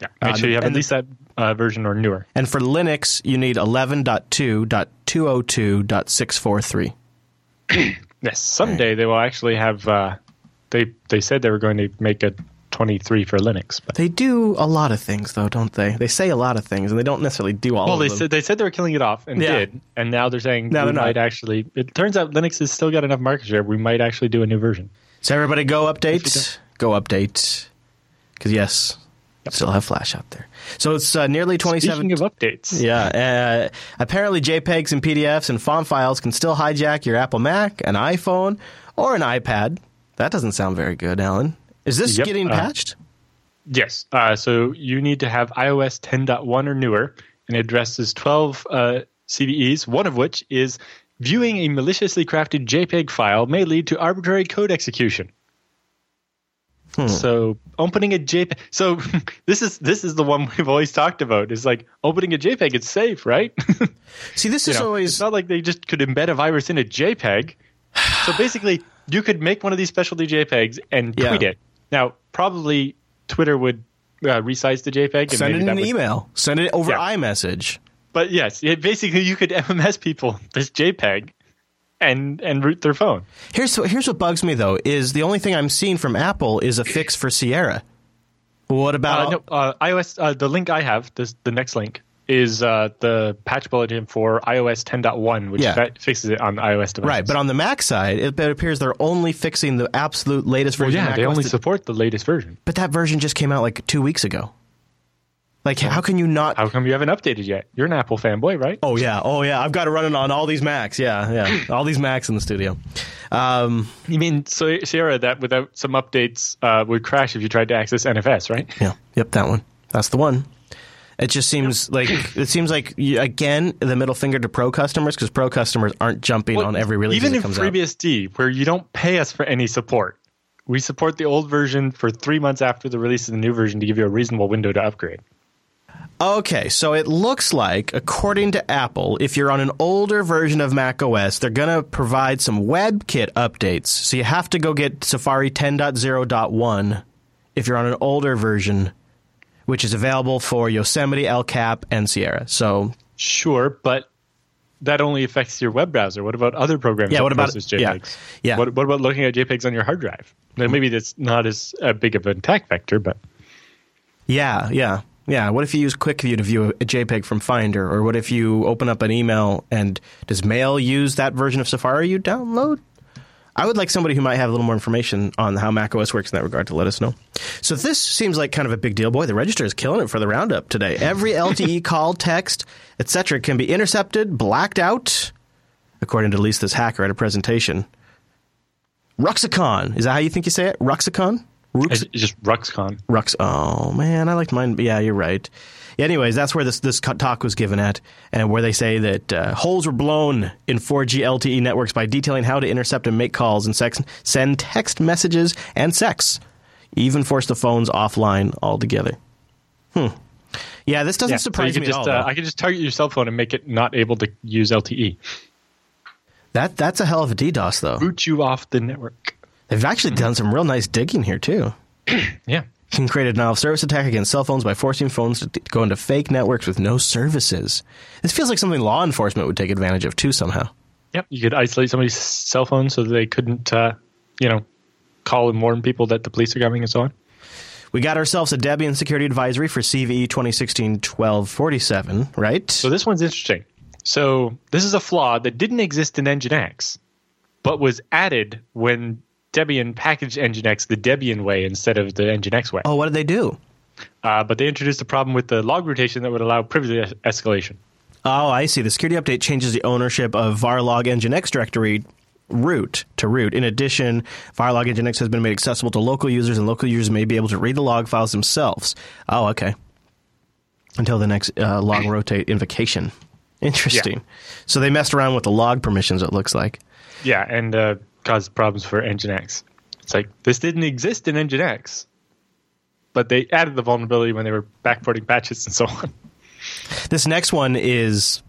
Yeah. Make Uh, sure you have and at least that uh, version or newer. And for Linux, you need 11.2.202.643. Yes. Someday they will actually have. Uh, they they said they were going to make a 23 for Linux, but They do a lot of things, though, don't they? They say a lot of things, and they don't necessarily do all well, of they them. said they said they were killing it off and Yeah. did, and now they're saying Now we they're not. might actually. It turns out Linux has still got enough market share. We might actually do a new version. So everybody go update. Go update. Because, yes, still have Flash out there. So it's uh, nearly 27. Speaking of updates, Yeah. Uh, apparently, JPEGs and PDFs and font files can still hijack your Apple Mac, an iPhone, or an iPad. That doesn't sound very good, Allan. Is this Yep, getting uh, patched? Yes. Uh, so you need to have iOS 10.1 or newer, and it addresses 12 uh, CVEs, one of which is viewing a maliciously crafted JPEG file may lead to arbitrary code execution. Hmm. So opening a JPEG. So this is this is the one we've always talked about. Is like opening a JPEG. It's safe, right? See, this is know, always. It's not like they just could embed a virus in a JPEG. So basically, you could make one of these specialty JPEGs and Yeah. tweet it. Now, probably Twitter would uh, resize the JPEG. And Send it in an would- email. Send it over Yeah. iMessage. But yes, it, basically, you could MMS people this JPEG and and root their phone. Here's here's what bugs me though is the only thing I'm seeing from Apple is a fix for Sierra. What Uh, about no, uh, iOS. Uh, the link I have, this the next link, is uh, the patch bulletin for iOS 10.1, which Yeah. that fixes it on iOS devices. right? But on the Mac side, it, it appears they're only fixing the absolute latest well, version. yeah, of they only support the latest version. but that version just came out like two weeks ago. Like, how can you not? How come you haven't updated yet? You're an Apple fanboy, right? Oh yeah, oh yeah. I've got to run it on all these Macs. Yeah, yeah, all these Macs in the studio. Um, You mean so Sierra that without some updates uh, would crash if you tried to access NFS, right? yeah, yep, that one. That's the one. It just seems like it seems like you, again the middle finger to pro customers because pro customers aren't jumping on every release Even that in comes out. FreeBSD, where you don't pay us for any support, we support the old version for three months after the release of the new version to give you a reasonable window to upgrade. Okay, so it looks like, according to Apple, if you're on an older version of Mac OS, they're going to provide some WebKit updates. So you have to go get Safari 10.0.1 if you're on an older version, which is available for Yosemite, El Cap, and Sierra. So Sure, but that only affects your web browser. What about other programs? Yeah, what about- process yeah, JPEGs? yeah. What, what about looking at JPEGs on your hard drive? Now, maybe that's not as uh, big of an attack vector, but Yeah, yeah, yeah. What if you use QuickView to view a JPEG from Finder, or what if you open up an email and does Mail use that version of Safari you download? I would like somebody who might have a little more information on how macOS works in that regard to let us know. So this seems like kind of a big deal. Boy, the register is killing it for the roundup today. Every LTE call, text, etc., can be intercepted, blacked out, according to at least this hacker at a presentation. Ruxicon is that how you think you say it? Ruxicon. Rux- it's just RuxCon. Rux. Oh man, I liked mine. Yeah, you're right. Anyways, that's where this this talk was given at, and where they say that uh, holes were blown in 4G LTE networks by detailing how to intercept and make calls and sex, send text messages and sex, even force the phones offline altogether. Hmm. Yeah, this doesn't Yeah, surprise could me just, at all. uh. I could just target your cell phone and make it not able to use LTE. that that's a hell of a DDoS though. Boot you off the network. They've actually done some real nice digging here too. Yeah. can create a denial of service attack against cell phones by forcing phones to go into fake networks with no services. This feels like something law enforcement would take advantage of too somehow. Yep. You could isolate somebody's cell phone so that they couldn't, uh, you know, call and warn people that the police are coming and so on. We got ourselves a Debian security advisory for CVE 2016-1247, right? So this one's interesting. So this is a flaw that didn't exist in Nginx, but was added when Debian packaged Nginx the Debian way instead of the Nginx way. oh, what did they do? Uh, but they introduced a problem with the log rotation that would allow privilege es- escalation. Oh, I see. The security update changes the ownership of varlog nginx directory root to root. In addition, varlog nginx has been made accessible to local users, and local users may be able to read the log files themselves. Oh, okay. Until the next uh, log rotate invocation. Interesting. So they messed around with the log permissions. It looks like. Yeah, and uh, caused problems for Nginx. It's like this didn't exist in Nginx, but they added the vulnerability when they were backporting patches and so on. This next one is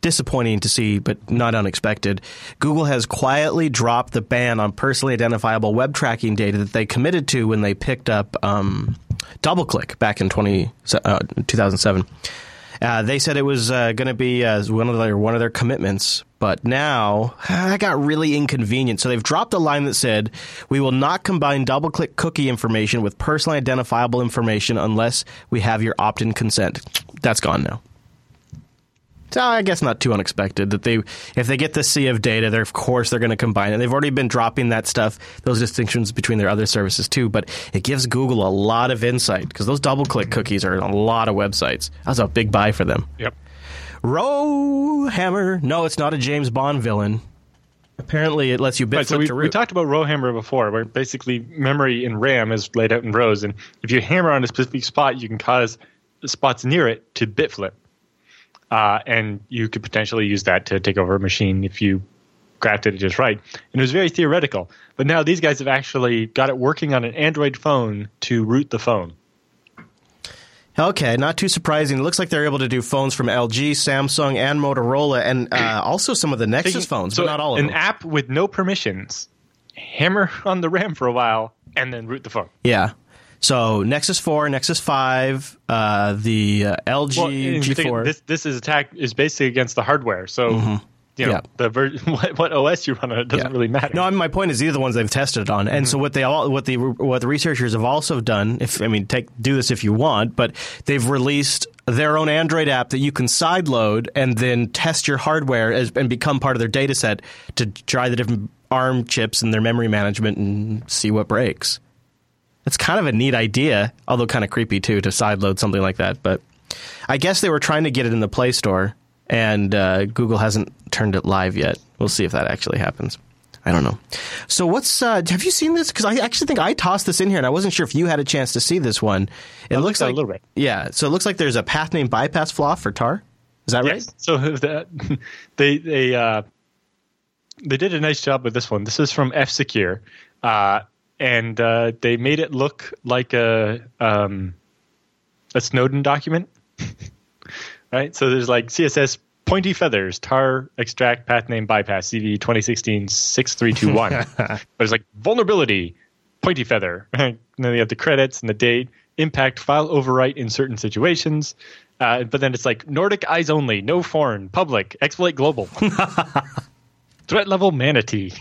disappointing to see, but not unexpected. Google has quietly dropped the ban on personally identifiable web tracking data that they committed to when they picked up um, DoubleClick back in 20, uh, 2007. Uh, they said it was uh, going to be uh, one of their one of their commitments, but now that got really inconvenient. So they've dropped a line that said, "We will not combine double-click cookie information with personally identifiable information unless we have your opt-in consent." That's gone now. So I guess not too unexpected that they, if they get the sea of data, they're of course they're going to combine it. They've already been dropping that stuff, those distinctions between their other services too. But it gives Google a lot of insight because those double-click cookies are in a lot of websites. That's a big buy for them. Yep. Rowhammer. No, it's not a James Bond villain. Apparently, it lets you bit Right, so flip we, we talked about row hammer before, where basically memory in RAM is laid out in rows, and if you hammer on a specific spot, you can cause spots near it to bit flip, uh, and you could potentially use that to take over a machine if you crafted it just right. And it was very theoretical, but now these guys have actually got it working on an Android phone to root the phone. Okay, not too surprising. It looks like they're able to do phones from LG, Samsung, and Motorola, and uh, also some of the Nexus Taking- phones, so but not all of an them. An app with no permissions, hammer on the RAM for a while, and then root the phone. Yeah. So Nexus 4, Nexus 5, uh, the uh, LG Well, and you think G4. this this is attack is basically against the hardware. So you know Mm-hmm. Yeah. the ver- what, what OS you run on it doesn't Yeah. really matter. No, I mean, my point is these are the ones they've tested it on, and Mm-hmm. so what they all, what the what the researchers have also done, if I mean, take do this if you want, but they've released their own Android app that you can sideload and then test your hardware as, and become part of their data set to try the different ARM chips and their memory management and see what breaks. It's kind of a neat idea, although kind of creepy too to sideload something like that. But I guess they were trying to get it in the Play Store, and uh, Google hasn't turned it live yet. We'll see if that actually happens. I don't know. So what's uh, have you seen this? Because I actually think I tossed this in here, and I wasn't sure if you had a chance to see this one. It looks like a little bit. yeah. So it looks like there's a path name bypass flaw for tar. Is that right? So that, they they uh, they did a nice job with this one. This is from F Secure, uh, and uh, they made it look like a um, a Snowden document. right. So there's like CSS pointy feathers tar extract path name bypass CVE 2016 6321. but it's like vulnerability pointy feather. and then you have the credits and the date impact file overwrite in certain situations. Uh, but then it's like Nordic eyes only, no foreign, public, exploit global. Threat level manatee.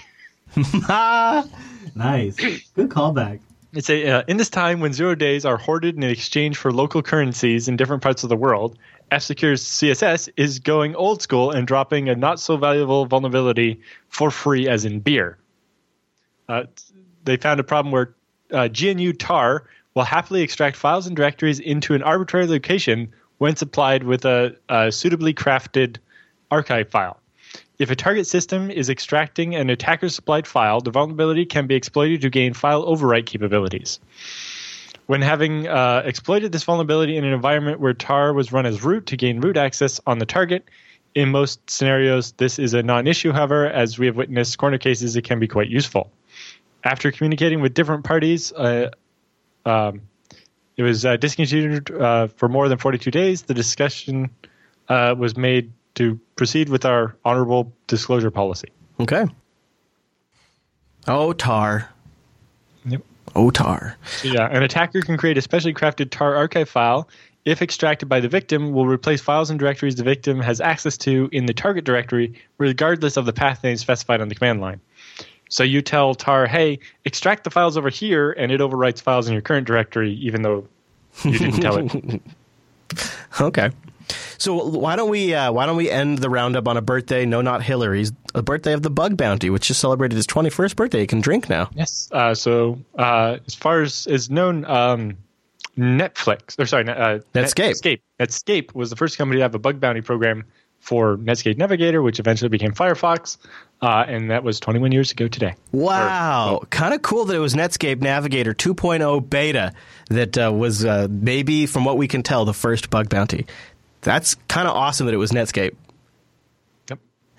Nice. Good callback. It's a uh, in this time when zero days are hoarded in exchange for local currencies in different parts of the world. F Secure's CSS is going old school and dropping a not so valuable vulnerability for free, as in beer. Uh, they found a problem where uh, GNU tar will happily extract files and directories into an arbitrary location when supplied with a, a suitably crafted archive file. If a target system is extracting an attacker supplied file, the vulnerability can be exploited to gain file overwrite capabilities. When having uh, exploited this vulnerability in an environment where tar was run as root to gain root access on the target, in most scenarios, this is a non issue. However, as we have witnessed corner cases, it can be quite useful. After communicating with different parties, uh, um, it was uh, discontinued uh, for more than 42 days. The discussion uh, was made to proceed with our honorable disclosure policy. Okay. Oh tar. Yep. Oh tar. So, yeah, an attacker can create a specially crafted tar archive file. If extracted by the victim, will replace files and directories the victim has access to in the target directory, regardless of the path name specified on the command line. So you tell tar, hey, extract the files over here, and it overwrites files in your current directory, even though you didn't tell it. Okay. So why don't we uh, why don't we end the roundup on a birthday? No, not Hillary's. A birthday of the Bug Bounty, which just celebrated its 21st birthday. You can drink now. Yes. Uh, so uh, as far as is known, um, Netflix or sorry, uh, Netscape. Netscape. Netscape was the first company to have a bug bounty program for Netscape Navigator, which eventually became Firefox, uh, and that was 21 years ago today. Wow, kind of cool that it was Netscape Navigator 2.0 beta that uh, was uh, maybe, from what we can tell, the first bug bounty. That's kind of awesome that it was Netscape.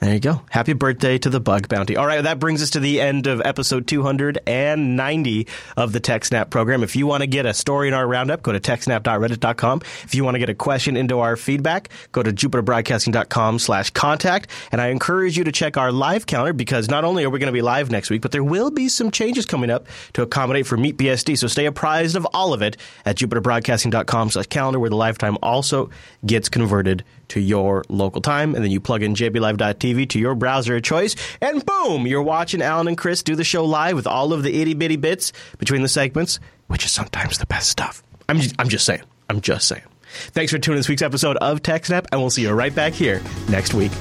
There you go. Happy birthday to the bug bounty. All right, that brings us to the end of episode 290 of the TechSnap program. If you want to get a story in our roundup, go to techsnap.reddit.com. If you want to get a question into our feedback, go to jupiterbroadcasting.com slash contact. And I encourage you to check our live calendar because not only are we going to be live next week, but there will be some changes coming up to accommodate for MeetBSD. So stay apprised of all of it at jupiterbroadcasting.com slash calendar where the lifetime also gets converted to your local time. And then you plug in jblive.tv to your browser of choice. And boom, you're watching Allan and Chris do the show live with all of the itty bitty bits between the segments, which is sometimes the best stuff. I'm just, I'm just saying. I'm just saying. Thanks for tuning in this week's episode of TechSnap, and we'll see you right back here next week.